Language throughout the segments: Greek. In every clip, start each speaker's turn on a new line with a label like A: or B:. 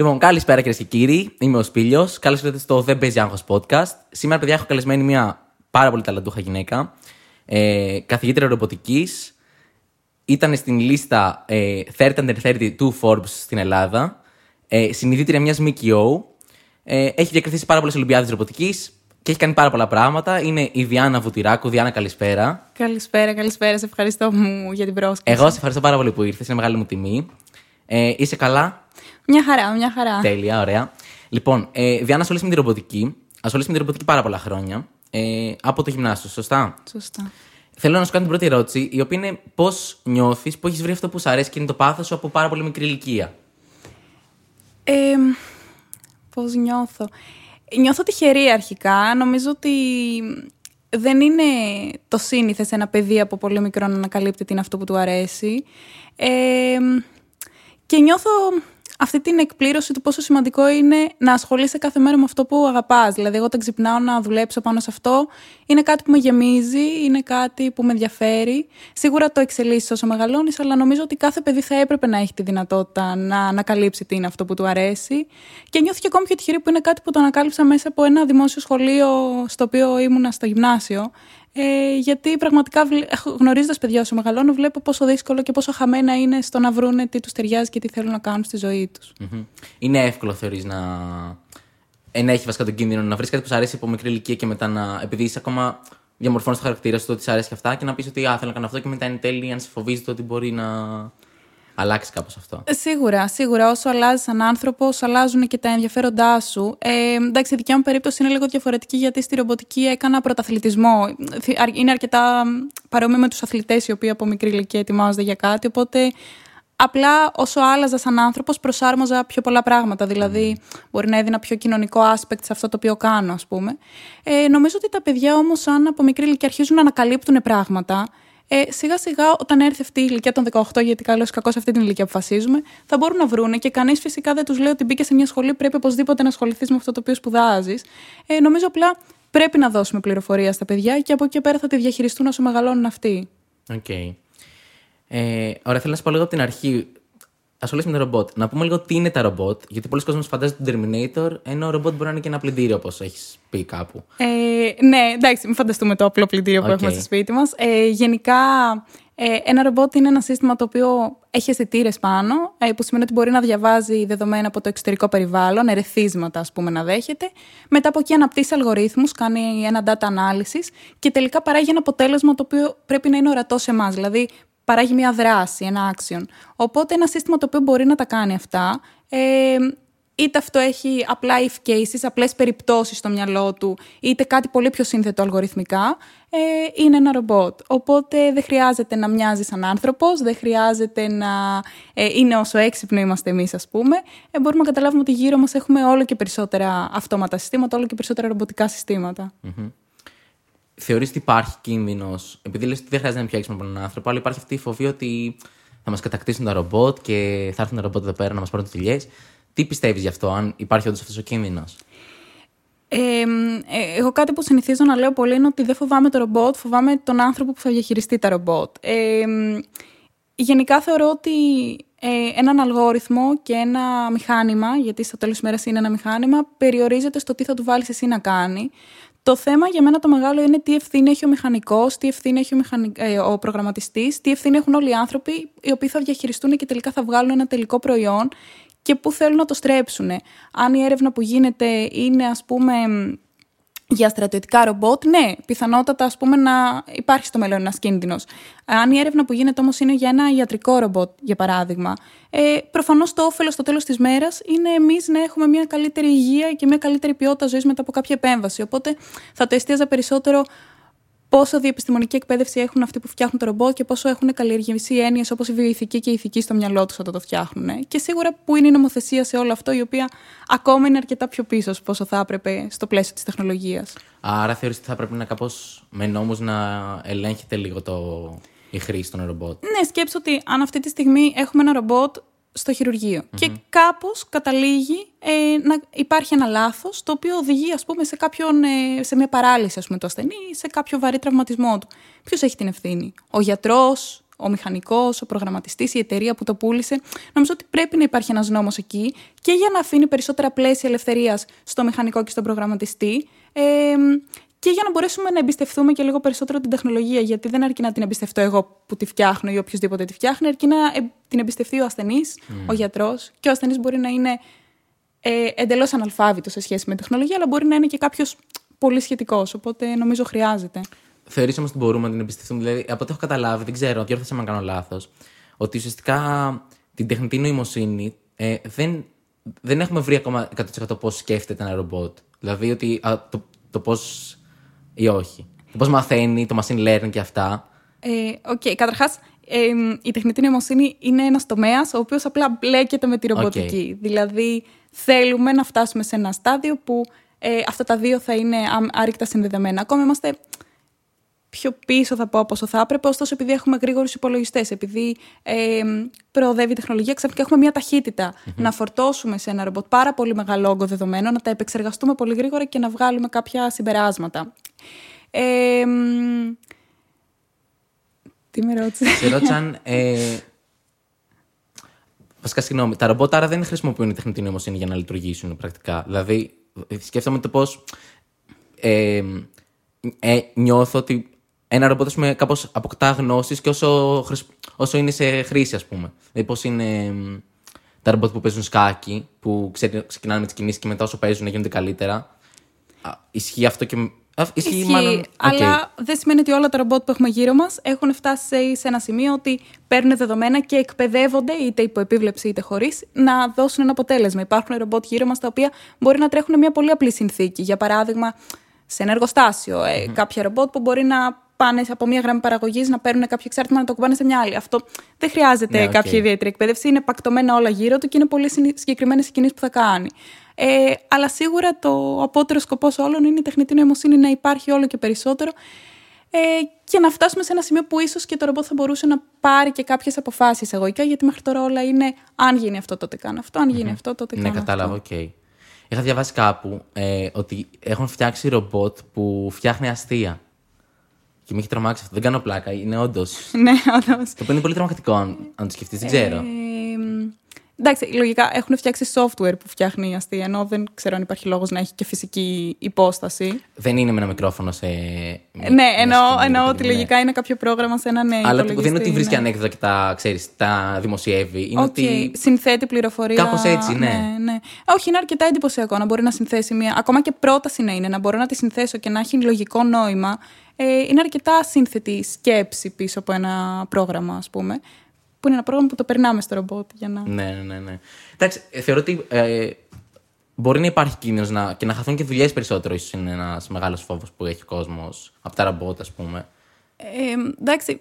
A: Λοιπόν, καλησπέρα κυρίες και κύριοι. Είμαι ο Σπίλιος. Καλώς ήρθατε στο The Base Άγχο Podcast. Σήμερα, παιδιά, έχω καλεσμένη μια πάρα πολύ ταλαντούχα γυναίκα. Ε, καθηγήτρια ρομποτικής. Ήταν στην λίστα ε, 30 under 30 του Forbes στην Ελλάδα. Ε, συνειδήτρια μιας ΜΚΟ. Ε, έχει διακριθεί σε πάρα πολλές Ολυμπιάδες ρομποτικής και έχει κάνει πάρα πολλά πράγματα. Είναι η Διάννα Βουτυράκου. Διάννα, καλησπέρα.
B: Καλησπέρα, καλησπέρα. Σε ευχαριστώ μου για την πρόσκληση.
A: Εγώ σε ευχαριστώ πάρα πολύ που ήρθες. Είναι μεγάλη μου τιμή. Ε, είσαι καλά;
B: Μια χαρά, μια χαρά.
A: Τέλεια, ωραία. Λοιπόν, ε, Διάννα, ασχολείσαι με την ρομποτική. Ασχολείσαι με την ρομποτική πάρα πολλά χρόνια. Ε, από το γυμνάσιο, σωστά;
B: Σωστά.
A: Θέλω να σου κάνω την πρώτη ερώτηση, η οποία είναι πώς νιώθεις που έχεις βρει αυτό που σου αρέσει και είναι το πάθος σου από πάρα πολύ μικρή ηλικία;
B: Ε, Πώς νιώθω. Νιώθω τυχερή αρχικά. Νομίζω ότι δεν είναι το σύνηθες ένα παιδί από πολύ μικρό να ανακαλύπτει τι είναι αυτό που του αρέσει. Ε, και νιώθω αυτή την εκπλήρωση του πόσο σημαντικό είναι να ασχολείσαι κάθε μέρα με αυτό που αγαπάς. Δηλαδή, εγώ όταν ξυπνάω να δουλέψω πάνω σε αυτό, είναι κάτι που με γεμίζει, είναι κάτι που με ενδιαφέρει. Σίγουρα το εξελίσσεις όσο μεγαλώνεις, αλλά νομίζω ότι κάθε παιδί θα έπρεπε να έχει τη δυνατότητα να ανακαλύψει τι είναι αυτό που του αρέσει. Και νιώθω και ακόμη πιο τυχερή που είναι κάτι που το ανακάλυψα μέσα από ένα δημόσιο σχολείο στο οποίο ήμουνα στο γυμνάσιο. Ε, γιατί πραγματικά γνωρίζοντας παιδιά όσο μεγαλώνω, βλέπω πόσο δύσκολο και πόσο χαμένα είναι στο να βρούνε τι τους ταιριάζει και τι θέλουν να κάνουν στη ζωή τους.
A: mm Είναι εύκολο, θεωρείς, να. Ε, να έχει βασικά τον κίνδυνο να βρεις κάτι που σου αρέσει από μικρή ηλικία και μετά να. επειδή είσαι ακόμα διαμορφώνεις το χαρακτήρα σου, το ότι σου αρέσει και αυτά και να πεις ότι α, θέλω να κάνω αυτό και μετά είναι τέλειο αν σε φοβίζεται ότι μπορεί να αλλάξει κάπως αυτό.
B: Ε, σίγουρα, σίγουρα. Όσο αλλάζεις σαν άνθρωπο, αλλάζουν και τα ενδιαφέροντά σου. Ε, εντάξει, η δικιά μου περίπτωση είναι λίγο διαφορετική γιατί στη ρομποτική έκανα πρωταθλητισμό. Είναι αρκετά παρόμοιο με τους αθλητές οι οποίοι από μικρή ηλικία ετοιμάζονται για κάτι. Οπότε Απλά όσο άλλαζα σαν άνθρωπος, προσάρμοζα πιο πολλά πράγματα. Δηλαδή, μπορεί να έδινα πιο κοινωνικό aspect σε αυτό το οποίο κάνω, ας πούμε. Ε, νομίζω ότι τα παιδιά όμως, αν από μικρή ηλικία αρχίζουν να ανακαλύπτουν πράγματα, ε, σιγά σιγά όταν έρθει αυτή η ηλικία των 18, γιατί καλώς ή κακό σε αυτή την ηλικία αποφασίζουμε, θα μπορούν να βρούνε και κανείς φυσικά δεν τους λέει ότι μπήκε σε μια σχολή, πρέπει οπωσδήποτε να ασχοληθείς με αυτό το οποίο σπουδάζεις. Ε, νομίζω απλά πρέπει να δώσουμε πληροφορία στα παιδιά και από εκεί και πέρα θα τη διαχειριστούν όσο μεγαλώνουν αυτοί.
A: OK. Okay. Ε, ωραία, θέλω να σε πω λίγο από την αρχή ασχολείσαι με τα ρομπότ. Να πούμε λίγο τι είναι τα ρομπότ, γιατί πολλοί κόσμοι φαντάζονται τον Terminator, ενώ ο ρομπότ μπορεί να είναι και ένα πλυντήριο, όπως έχεις πει κάπου.
B: Ε, ναι, εντάξει, μην φανταστούμε το απλό πλυντήριο που έχουμε στο σπίτι μας. Ε, γενικά, ε, ένα ρομπότ είναι ένα σύστημα το οποίο έχει αισθητήρες πάνω, ε, που σημαίνει ότι μπορεί να διαβάζει δεδομένα από το εξωτερικό περιβάλλον, ερεθίσματα, ας πούμε, να δέχεται. Μετά από εκεί αναπτύσσει αλγορίθμους, κάνει ένα data analysis και τελικά παράγει ένα αποτέλεσμα το οποίο πρέπει να είναι ορατό σε εμάς. Δηλαδή, παράγει μια δράση, ένα action. Οπότε ένα σύστημα το οποίο μπορεί να τα κάνει αυτά, ε, είτε αυτό έχει απλά if cases, απλές περιπτώσεις στο μυαλό του, είτε κάτι πολύ πιο σύνθετο αλγοριθμικά, ε, είναι ένα ρομπότ. Οπότε δεν χρειάζεται να μοιάζεις σαν άνθρωπος, δεν χρειάζεται να ε, είναι όσο έξυπνο είμαστε εμείς ας πούμε. Ε, μπορούμε να καταλάβουμε ότι γύρω μας έχουμε όλο και περισσότερα αυτόματα συστήματα, όλο και περισσότερα ρομποτικά
A: θεωρείς ότι υπάρχει κίνδυνος, επειδή λες ότι δεν χρειάζεται να πιάξει με έναν άνθρωπο, αλλά υπάρχει αυτή η φοβία ότι θα μας κατακτήσουν τα ρομπότ και θα έρθουν τα ρομπότ εδώ πέρα να μας πάρουν τις δουλειές. Τι πιστεύεις γι' αυτό, αν υπάρχει όντως αυτός ο κίνδυνος;
B: Ε, εγώ κάτι που συνηθίζω να λέω πολύ είναι ότι δεν φοβάμαι το ρομπότ, φοβάμαι τον άνθρωπο που θα διαχειριστεί τα ρομπότ. Ε, γενικά θεωρώ ότι ε, έναν αλγόριθμο και ένα μηχάνημα, γιατί στο τέλος της μέρας είναι ένα μηχάνημα, περιορίζεται στο τι θα του βάλεις εσύ να κάνει. Το θέμα για μένα το μεγάλο είναι τι ευθύνη έχει ο μηχανικός, τι ευθύνη έχει ο, μηχανικ... ε, ο προγραμματιστής, τι ευθύνη έχουν όλοι οι άνθρωποι οι οποίοι θα διαχειριστούν και τελικά θα βγάλουν ένα τελικό προϊόν και πού θέλουν να το στρέψουν. Αν η έρευνα που γίνεται είναι, ας πούμε, για στρατιωτικά ρομπότ, ναι, πιθανότατα ας πούμε να υπάρχει στο μέλλον ένας κίνδυνος. Αν η έρευνα που γίνεται όμως είναι για ένα ιατρικό ρομπότ, για παράδειγμα, ε, προφανώς το όφελος στο τέλος της μέρας είναι εμείς να έχουμε μια καλύτερη υγεία και μια καλύτερη ποιότητα ζωής μετά από κάποια επέμβαση. Οπότε θα το εστίαζα περισσότερο πόσο διεπιστημονική εκπαίδευση έχουν αυτοί που φτιάχνουν το ρομπότ και πόσο έχουν καλλιεργήσει έννοιες όπως η βιοειθική και η ηθική στο μυαλό τους όταν το φτιάχνουν. Και σίγουρα που είναι η νομοθεσία σε όλο αυτό, η οποία ακόμα είναι αρκετά πιο πίσω πόσο θα έπρεπε στο πλαίσιο της τεχνολογίας.
A: Άρα θεωρείς ότι θα πρέπει να κάπως με νόμους να ελέγχεται λίγο το... η χρήση των ρομπότ;
B: Ναι, σκέψω ότι αν αυτή τη στιγμή έχουμε ένα ρομπότ στο χειρουργειο Και κάπως καταλήγει ε, να υπάρχει ένα λάθος το οποίο οδηγεί ας πούμε, σε, κάποιον, ε, σε μια παράλυση ας πούμε, του ασθενή ή σε κάποιο βαρύ τραυματισμό του. Ποιος έχει την ευθύνη, ο γιατρός, ο μηχανικός, ο προγραμματιστής, η εταιρεία που το πούλησε. Νομίζω ότι πρέπει να υπάρχει ένας νόμος εκεί και για να αφήνει περισσότερα πλαίσια ελευθερίας στο μηχανικό και στον προγραμματιστή. Ε, και για να μπορέσουμε να εμπιστευτούμε και λίγο περισσότερο την τεχνολογία. Γιατί δεν αρκεί να την εμπιστευτώ εγώ που τη φτιάχνω ή οποιοδήποτε τη φτιάχνει, αρκεί να την εμπιστευτεί ο ασθενής, ο γιατρός. Και ο ασθενής μπορεί να είναι ε, εντελώς αναλφάβητος σε σχέση με τεχνολογία, αλλά μπορεί να είναι και κάποιος πολύ σχετικός. Οπότε νομίζω χρειάζεται.
A: Θεωρείς όμως ότι μπορούμε να την εμπιστευτούμε; Δηλαδή, από ό,τι έχω καταλάβει, δεν ξέρω, διόρθωσα αν κάνω λάθος, ότι ουσιαστικά την τεχνητή νοημοσύνη ε, δεν, δεν έχουμε βρει ακόμα 100% πώς σκέφτεται ένα ρομπότ. Δηλαδή, ότι α, το, το πώς ή όχι; Το πώς μαθαίνει, το machine learning και αυτά;
B: Ε, OK, okay. καταρχάς, ε, η τεχνητή νοημοσύνη είναι ένας τομέας ο οποίος απλά μπλέκεται με τη ρομποτική. Δηλαδή, θέλουμε να φτάσουμε σε ένα στάδιο που ε, αυτά τα δύο θα είναι άρρηκτα συνδεδεμένα. Ακόμα είμαστε πιο πίσω θα πω από όσο θα έπρεπε, ωστόσο επειδή έχουμε γρήγορους υπολογιστές, επειδή ε, προοδεύει η τεχνολογία, ξαφνικά έχουμε μια ταχυτητα να φορτώσουμε σε ένα ρομπότ πάρα πολύ μεγάλο όγκο δεδομένων, να τα επεξεργαστούμε πολύ γρήγορα και να βγάλουμε κάποια συμπεράσματα. Ε, τι με ρώτησε;
A: Σε ρώτησαν. Ε, βασικά, συγγνώμη. Τα ρομπότ άρα δεν χρησιμοποιούν τεχνητή νοημοσύνη για να λειτουργήσουν πρακτικά. Δηλαδή, σκέφτομαι το πώς. Ε, ε, νιώθω ότι ένα ρομπότ με κάπως αποκτά γνώσεις και όσο, όσο είναι σε χρήση, ας πούμε. Δηλαδή, πώς είναι τα ρομπότ που παίζουν σκάκι, που ξεκινάνε με τις κινήσεις και μετά όσο παίζουν γίνονται καλύτερα. Ισχύει αυτό και
B: Ισχύει, Ισχύει μάλλον... αλλά δεν σημαίνει ότι όλα τα ρομπότ που έχουμε γύρω μας έχουν φτάσει σε ένα σημείο ότι παίρνουν δεδομένα και εκπαιδεύονται, είτε υπό επίβλεψη είτε χωρίς, να δώσουν ένα αποτέλεσμα. Υπάρχουν ρομπότ γύρω μας τα οποία μπορεί να τρέχουν μια πολύ απλή συνθήκη. Για παράδειγμα, σε ένα εργοστάσιο. Ε, κάποια ρομπότ που μπορεί να πάνε από μία γραμμή παραγωγής, να παίρνουν κάποιο εξάρτημα να το ακουμπάνε σε μια άλλη. Αυτό δεν χρειάζεται ναι, okay. κάποια ιδιαίτερη εκπαίδευση. Είναι πακτωμένα όλα γύρω του και είναι πολύ συγκεκριμένες οι κινήσεις που θα κάνει. Ε, αλλά σίγουρα το απώτερο σκοπός όλων είναι η τεχνητή νοημοσύνη να υπάρχει όλο και περισσότερο ε, και να φτάσουμε σε ένα σημείο που ίσως και το ρομπότ θα μπορούσε να πάρει και κάποιες αποφάσεις εγωικά, γιατί μέχρι τώρα όλα είναι αν γίνει αυτό, τότε κάνω αυτό, αν γίνει αυτό, τότε
A: ναι,
B: κάνω
A: αυτό. Ναι, κατάλαβα, οκ. Okay. Είχα διαβάσει κάπου ε, ότι έχουν φτιάξει ρομπότ που φτιάχνει αστεία. Και με έχει τρομάξει αυτό. Δεν κάνω πλάκα. Είναι όντως.
B: ναι, όντως.
A: Το οποίο είναι πολύ τρομακτικό, αν, αν το σκεφτείς. Δεν ξέρω. Ε,
B: Εντάξει, λογικά έχουν φτιάξει software που φτιάχνει η αστεία, ενώ δεν ξέρω αν υπάρχει λόγος να έχει και φυσική υπόσταση.
A: Δεν είναι με ένα μικρόφωνο σε.
B: Ναι, εννοώ, εννοώ ότι ναι. λογικά είναι κάποιο πρόγραμμα σε έναν
A: Αλλά Αλλά δεν είναι ότι βρίσκει ναι. ανέκδοτα και τα, ξέρεις, τα δημοσιεύει. Είναι
B: okay.
A: ότι.
B: Συνθέτει πληροφορία.
A: Κάπως έτσι, ναι.
B: ναι. ναι. Όχι, είναι αρκετά εντυπωσιακό να μπορεί να συνθέσει μια. Ακόμα και πρόταση να είναι, να μπορώ να τη συνθέσω και να έχει λογικό νόημα. Ε, είναι αρκετά σύνθετη σκέψη πίσω από ένα πρόγραμμα, ας πούμε που είναι ένα πρόγραμμα που το περνάμε στο ρομπότ. Για να...
A: Ναι, ναι, ναι. ναι. Εντάξει, ε, θεωρώ ότι ε, μπορεί να υπάρχει κίνδυνος να, και να χαθούν και δουλειές περισσότερο. ίσως είναι ένας μεγάλος φόβος που έχει ο κόσμος από τα ρομπότ, ας πούμε.
B: Ε, εντάξει.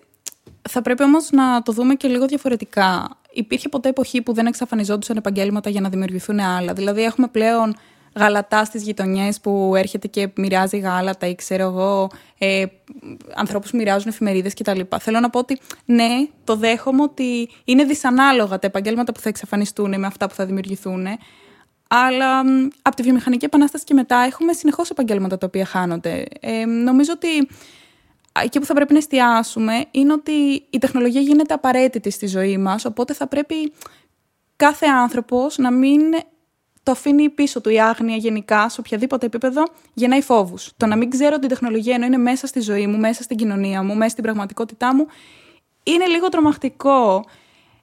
B: Θα πρέπει όμως να το δούμε και λίγο διαφορετικά. Υπήρχε ποτέ εποχή που δεν εξαφανιζόντουσαν επαγγέλματα για να δημιουργηθούν άλλα; Δηλαδή, έχουμε πλέον γαλατά στις γειτονιές που έρχεται και μοιράζει γάλατα ή ξέρω εγώ, ε, ανθρώπους που μοιράζουν εφημερίδες κτλ. Θέλω να πω ότι ναι, το δέχομαι ότι είναι δυσανάλογα τα επαγγέλματα που θα εξαφανιστούν με αυτά που θα δημιουργηθούν. Αλλά από τη βιομηχανική επανάσταση και μετά έχουμε συνεχώς επαγγέλματα τα οποία χάνονται. Ε, νομίζω ότι εκεί που θα πρέπει να εστιάσουμε είναι ότι η τεχνολογία γίνεται απαραίτητη στη ζωή μας, οπότε θα πρέπει κάθε άνθρωπος να μην το αφήνει πίσω του η άγνοια γενικά, σε οποιαδήποτε επίπεδο, γεννάει φόβους. Το να μην ξέρω την τεχνολογία ενώ είναι μέσα στη ζωή μου, μέσα στην κοινωνία μου, μέσα στην πραγματικότητά μου, είναι λίγο τρομακτικό.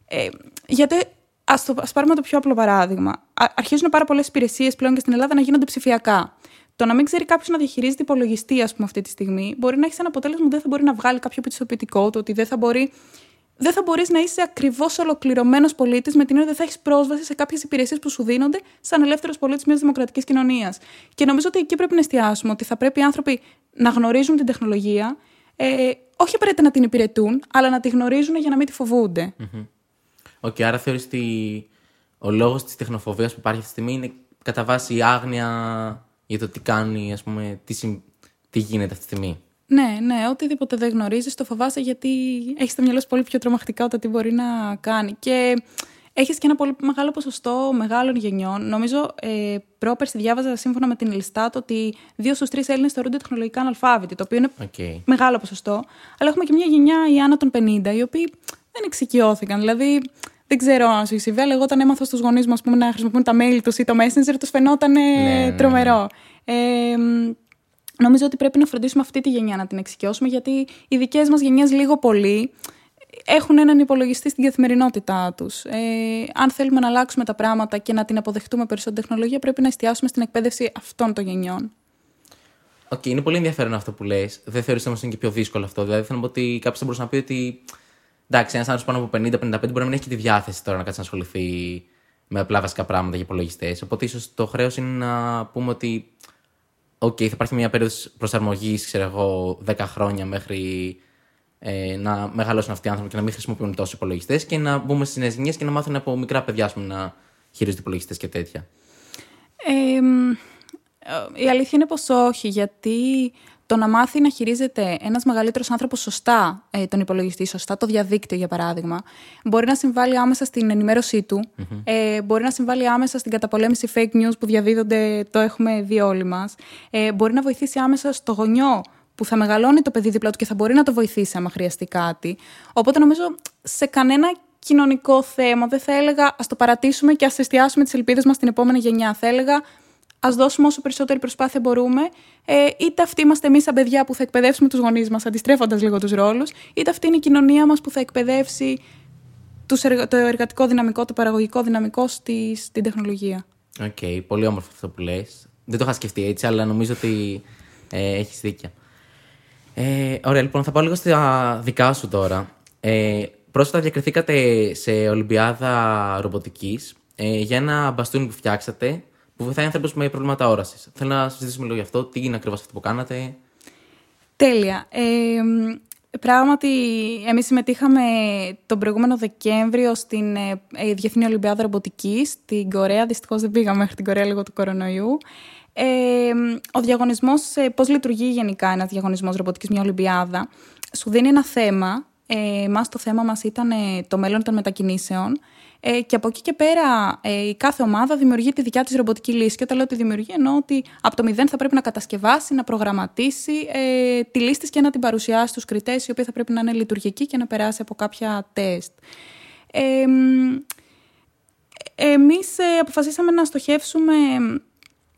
B: Ε, γιατί ας ας πάρουμε το πιο απλό παράδειγμα. Αρχίζουν πάρα πολλές υπηρεσίες πλέον και στην Ελλάδα να γίνονται ψηφιακά. Το να μην ξέρει κάποιος να διαχειρίζεται υπολογιστή, ας πούμε, αυτή τη στιγμή, μπορεί να έχει ένα αποτέλεσμα που δεν θα μπορεί να βγάλει κάποιο πιστοποιητικό του, ότι δεν θα μπορεί δεν θα μπορείς να είσαι ακριβώς ολοκληρωμένος πολίτης με την έννοια ότι δεν θα έχεις πρόσβαση σε κάποιες υπηρεσίες που σου δίνονται σαν ελεύθερος πολίτης μιας δημοκρατικής κοινωνίας. Και νομίζω ότι εκεί πρέπει να εστιάσουμε, ότι θα πρέπει οι άνθρωποι να γνωρίζουν την τεχνολογία, ε, όχι απαραίτητα να την υπηρετούν, αλλά να τη γνωρίζουν για να μην τη φοβούνται.
A: OK, okay, άρα θεωρείς ότι ο λόγος της τεχνοφοβίας που υπάρχει αυτή τη στιγμή είναι κατά βάση η άγνοια για το τι κάνει, ας πούμε, τι, τι γίνεται αυτή τη στιγμή;
B: Ναι, ναι, οτιδήποτε δεν γνωρίζεις, το φοβάσαι γιατί έχεις το μυαλό σου πολύ πιο τρομακτικά όταν τι μπορεί να κάνει. Και έχεις και ένα πολύ μεγάλο ποσοστό μεγάλων γενιών. Νομίζω ε, πρόπερση διάβαζα σύμφωνα με την Ελιστάτ ότι δύο στους τρεις Έλληνες θεωρούνται τεχνολογικά αναλφάβητοι, το οποίο είναι
A: Okay.
B: μεγάλο ποσοστό. Αλλά έχουμε και μια γενιά η άνω των 50, οι οποίοι δεν εξοικειώθηκαν. Δηλαδή, δεν ξέρω αν σου έχει συμβεί, αλλά εγώ όταν έμαθα στους γονείς μου ας πούμε, να χρησιμοποιούν τα mail τους ή το Messenger, τους φαινόταν
A: ναι, ναι.
B: τρομερό. Ε, μ, νομίζω ότι πρέπει να φροντίσουμε αυτή τη γενιά να την εξοικειώσουμε, γιατί οι δικές μας γενιές λίγο πολύ έχουν έναν υπολογιστή στην καθημερινότητά τους. Ε, αν θέλουμε να αλλάξουμε τα πράγματα και να την αποδεχτούμε περισσότερη τεχνολογία, πρέπει να εστιάσουμε στην εκπαίδευση αυτών των γενιών.
A: Οκ, είναι πολύ ενδιαφέρον αυτό που λες. Δεν θεωρεί όμως είναι και πιο δύσκολο αυτό. Δηλαδή θέλω να πω ότι κάποιος θα μπορούσε να πει ότι. Εντάξει, ένας άνθρωπος πάνω από 50-55 μπορεί να μην έχει τη διάθεση τώρα να κάτσει να ασχοληθεί με απλά βασικά πράγματα για υπολογιστές. Οπότε ίσως το χρέος είναι να πούμε ότι. Οκ, θα υπάρχει μια περίοδος προσαρμογής, ξέρω εγώ, 10 χρόνια μέχρι ε, να μεγαλώσουν αυτοί οι άνθρωποι και να μην χρησιμοποιούν τόσο υπολογιστές και να μπούμε στις νέες γενιές και να μάθουν από μικρά παιδιά ας πούμε, να χειρίζονται υπολογιστές και τέτοια.
B: Ε, μ, ε, η αλήθεια είναι πως όχι, γιατί το να μάθει να χειρίζεται ένας μεγαλύτερος άνθρωπος σωστά ε, τον υπολογιστή, σωστά το διαδίκτυο για παράδειγμα, μπορεί να συμβάλλει άμεσα στην ενημέρωσή του, ε, μπορεί να συμβάλλει άμεσα στην καταπολέμηση fake news που διαδίδονται, το έχουμε δει όλοι μας, ε, μπορεί να βοηθήσει άμεσα στο γονιό που θα μεγαλώνει το παιδί δίπλα του και θα μπορεί να το βοηθήσει άμα χρειαστεί κάτι. Οπότε νομίζω σε κανένα κοινωνικό θέμα δεν θα έλεγα ας το παρατήσουμε και ας εστιάσουμε τις ελπίδες μας στην επόμενη γενιά. Θα έλεγα ας δώσουμε όσο περισσότερη προσπάθεια μπορούμε, ε, είτε αυτοί είμαστε εμείς σαν παιδιά που θα εκπαιδεύσουμε τους γονείς μας, αντιστρέφοντας λίγο τους ρόλους, είτε αυτή είναι η κοινωνία μας που θα εκπαιδεύσει τους εργα- το εργατικό δυναμικό, το παραγωγικό δυναμικό στη, στην τεχνολογία.
A: Οκ, πολύ όμορφο αυτό που λες. Δεν το είχα σκεφτεί έτσι, αλλά νομίζω ότι ε, έχεις δίκιο. Ε, ωραία, λοιπόν, θα πάω λίγο στα δικά σου τώρα. Ε, πρόσφατα διακριθήκατε σε Ολυμπιάδα ρομποτικής ε, για ένα μπαστούνι που φτιάξατε που βοηθάει άνθρωπου με προβλήματα όρασης. Θέλω να συζητήσουμε λίγο γι' αυτό. Τι είναι ακριβώς αυτό που κάνατε.
B: Τέλεια. Ε, πράγματι, εμείς συμμετείχαμε τον προηγούμενο Δεκέμβριο στην ε, ε, Διεθνή Ολυμπιάδα Ρομποτικής στην Κορέα. Δυστυχώς δεν πήγαμε μέχρι την Κορέα λόγω του κορονοϊού. Ε, ο διαγωνισμός, ε, πώς λειτουργεί γενικά ένας διαγωνισμός ρομποτικής, μια Ολυμπιάδα, σου δίνει ένα θέμα. Ε, μας το θέμα μας ήταν ε, το μέλλον των μετακινήσεων. Ε, και από εκεί και πέρα ε, η κάθε ομάδα δημιουργεί τη δικιά της ρομποτική λύση. Και όταν λέω τη δημιουργεί εννοώ ότι από το μηδέν θα πρέπει να κατασκευάσει, να προγραμματίσει ε, τη λύση της και να την παρουσιάσει στους κριτές, η οποία θα πρέπει να είναι λειτουργική και να περάσει από κάποια τεστ. Ε, μ, εμείς ε, αποφασίσαμε να στοχεύσουμε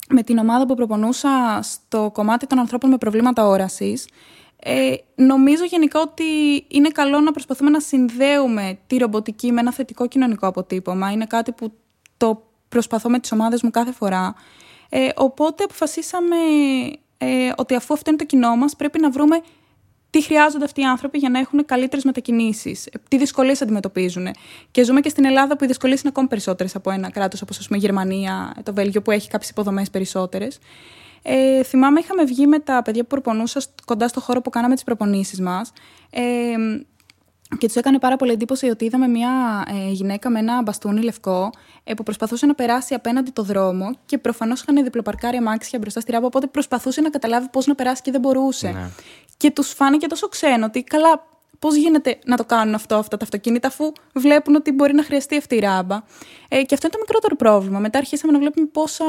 B: με την ομάδα που προπονούσα στο κομμάτι των ανθρώπων με προβλήματα όρασης. Ε, νομίζω γενικά ότι είναι καλό να προσπαθούμε να συνδέουμε τη ρομποτική με ένα θετικό κοινωνικό αποτύπωμα. Είναι κάτι που το προσπαθώ με τις ομάδες μου κάθε φορά. Ε, οπότε αποφασίσαμε ε, ότι αφού αυτό είναι το κοινό μας πρέπει να βρούμε τι χρειάζονται αυτοί οι άνθρωποι για να έχουν καλύτερες μετακινήσεις, τι δυσκολίες αντιμετωπίζουν. Και ζούμε και στην Ελλάδα που οι δυσκολίες είναι ακόμη περισσότερες από ένα κράτος όπως η Γερμανία, το Βέλγιο που έχει κάποιες υποδομές περισσότερες. Ε, θυμάμαι είχαμε βγει με τα παιδιά που προπονούσα σ- κοντά στο χώρο που κάναμε τις προπονήσεις μας. Ε, και τους έκανε πάρα πολύ εντύπωση ότι είδαμε μια ε, γυναίκα με ένα μπαστούνι λευκό ε, που προσπαθούσε να περάσει απέναντι το δρόμο και προφανώς είχαν διπλοπαρκάρει αμάξια μπροστά στη ράμπα. Οπότε προσπαθούσε να καταλάβει πώς να περάσει και δεν μπορούσε.
A: Ναι.
B: Και τους φάνηκε τόσο ξένο ότι καλά, πώς γίνεται να το κάνουν αυτό αυτά τα αυτοκίνητα, αφού βλέπουν ότι μπορεί να χρειαστεί αυτή η ράμπα. Ε, και αυτό είναι το μικρότερο πρόβλημα. Μετά αρχίσαμε να βλέπουμε πόσα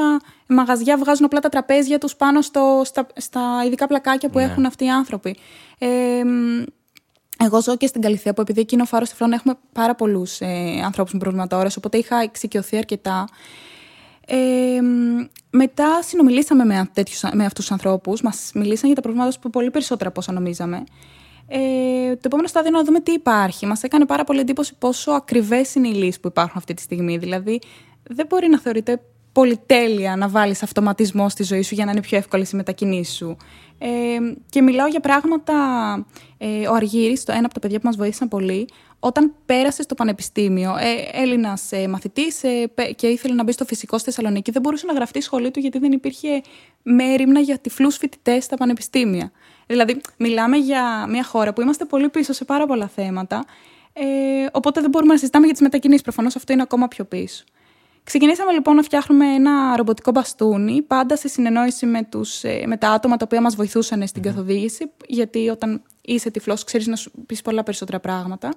B: μαγαζιά βγάζουν απλά τα τραπέζια τους πάνω στο, στα, στα ειδικά πλακάκια που
A: Ναι.
B: έχουν αυτοί οι άνθρωποι. Ε, μ, εγώ ζω και στην Καλυθέα, που επειδή εκεί είναι ο φάρος τυφλών, έχουμε πάρα πολλούς ε, ανθρώπους με προβλήματα ώρας, οπότε είχα εξοικειωθεί αρκετά. Ε, μ, μετά συνομιλήσαμε με, τέτοιους, με αυτούς τους ανθρώπους, μας μιλήσαν για τα προβλήματα τους πολύ περισσότερα από όσα νομίζαμε. Ε, το επόμενο στάδιο είναι να δούμε τι υπάρχει. Μας έκανε πάρα πολύ εντύπωση πόσο ακριβές είναι οι λύσεις που υπάρχουν αυτή τη στιγμή. Δηλαδή, δεν μπορεί να θεωρείται πολυτέλεια να βάλεις αυτοματισμό στη ζωή σου για να είναι πιο εύκολη η μετακινήσεις σου. Ε, και μιλάω για πράγματα. Ε, ο Αργύρης, το ένα από τα παιδιά που μας βοήθησαν πολύ, όταν πέρασε στο πανεπιστήμιο, ε, Έλληνας ε, μαθητής ε, πε- και ήθελε να μπει στο φυσικό στη Θεσσαλονίκη, δεν μπορούσε να γραφτεί σχολή του γιατί δεν υπήρχε μέρημνα για τυφλούς φοιτητές στα πανεπιστήμια. Δηλαδή, μιλάμε για μια χώρα που είμαστε πολύ πίσω σε πάρα πολλά θέματα. Ε, οπότε δεν μπορούμε να συζητάμε για τις μετακινήσεις. Προφανώς αυτό είναι ακόμα πιο πίσω. Ξεκινήσαμε λοιπόν να φτιάχνουμε ένα ρομποτικό μπαστούνι, πάντα σε συνεννόηση με, τους, ε, με τα άτομα τα οποία μας βοηθούσαν στην καθοδήγηση, γιατί όταν είσαι τυφλός ξέρεις να σου πεις πολλά περισσότερα πράγματα.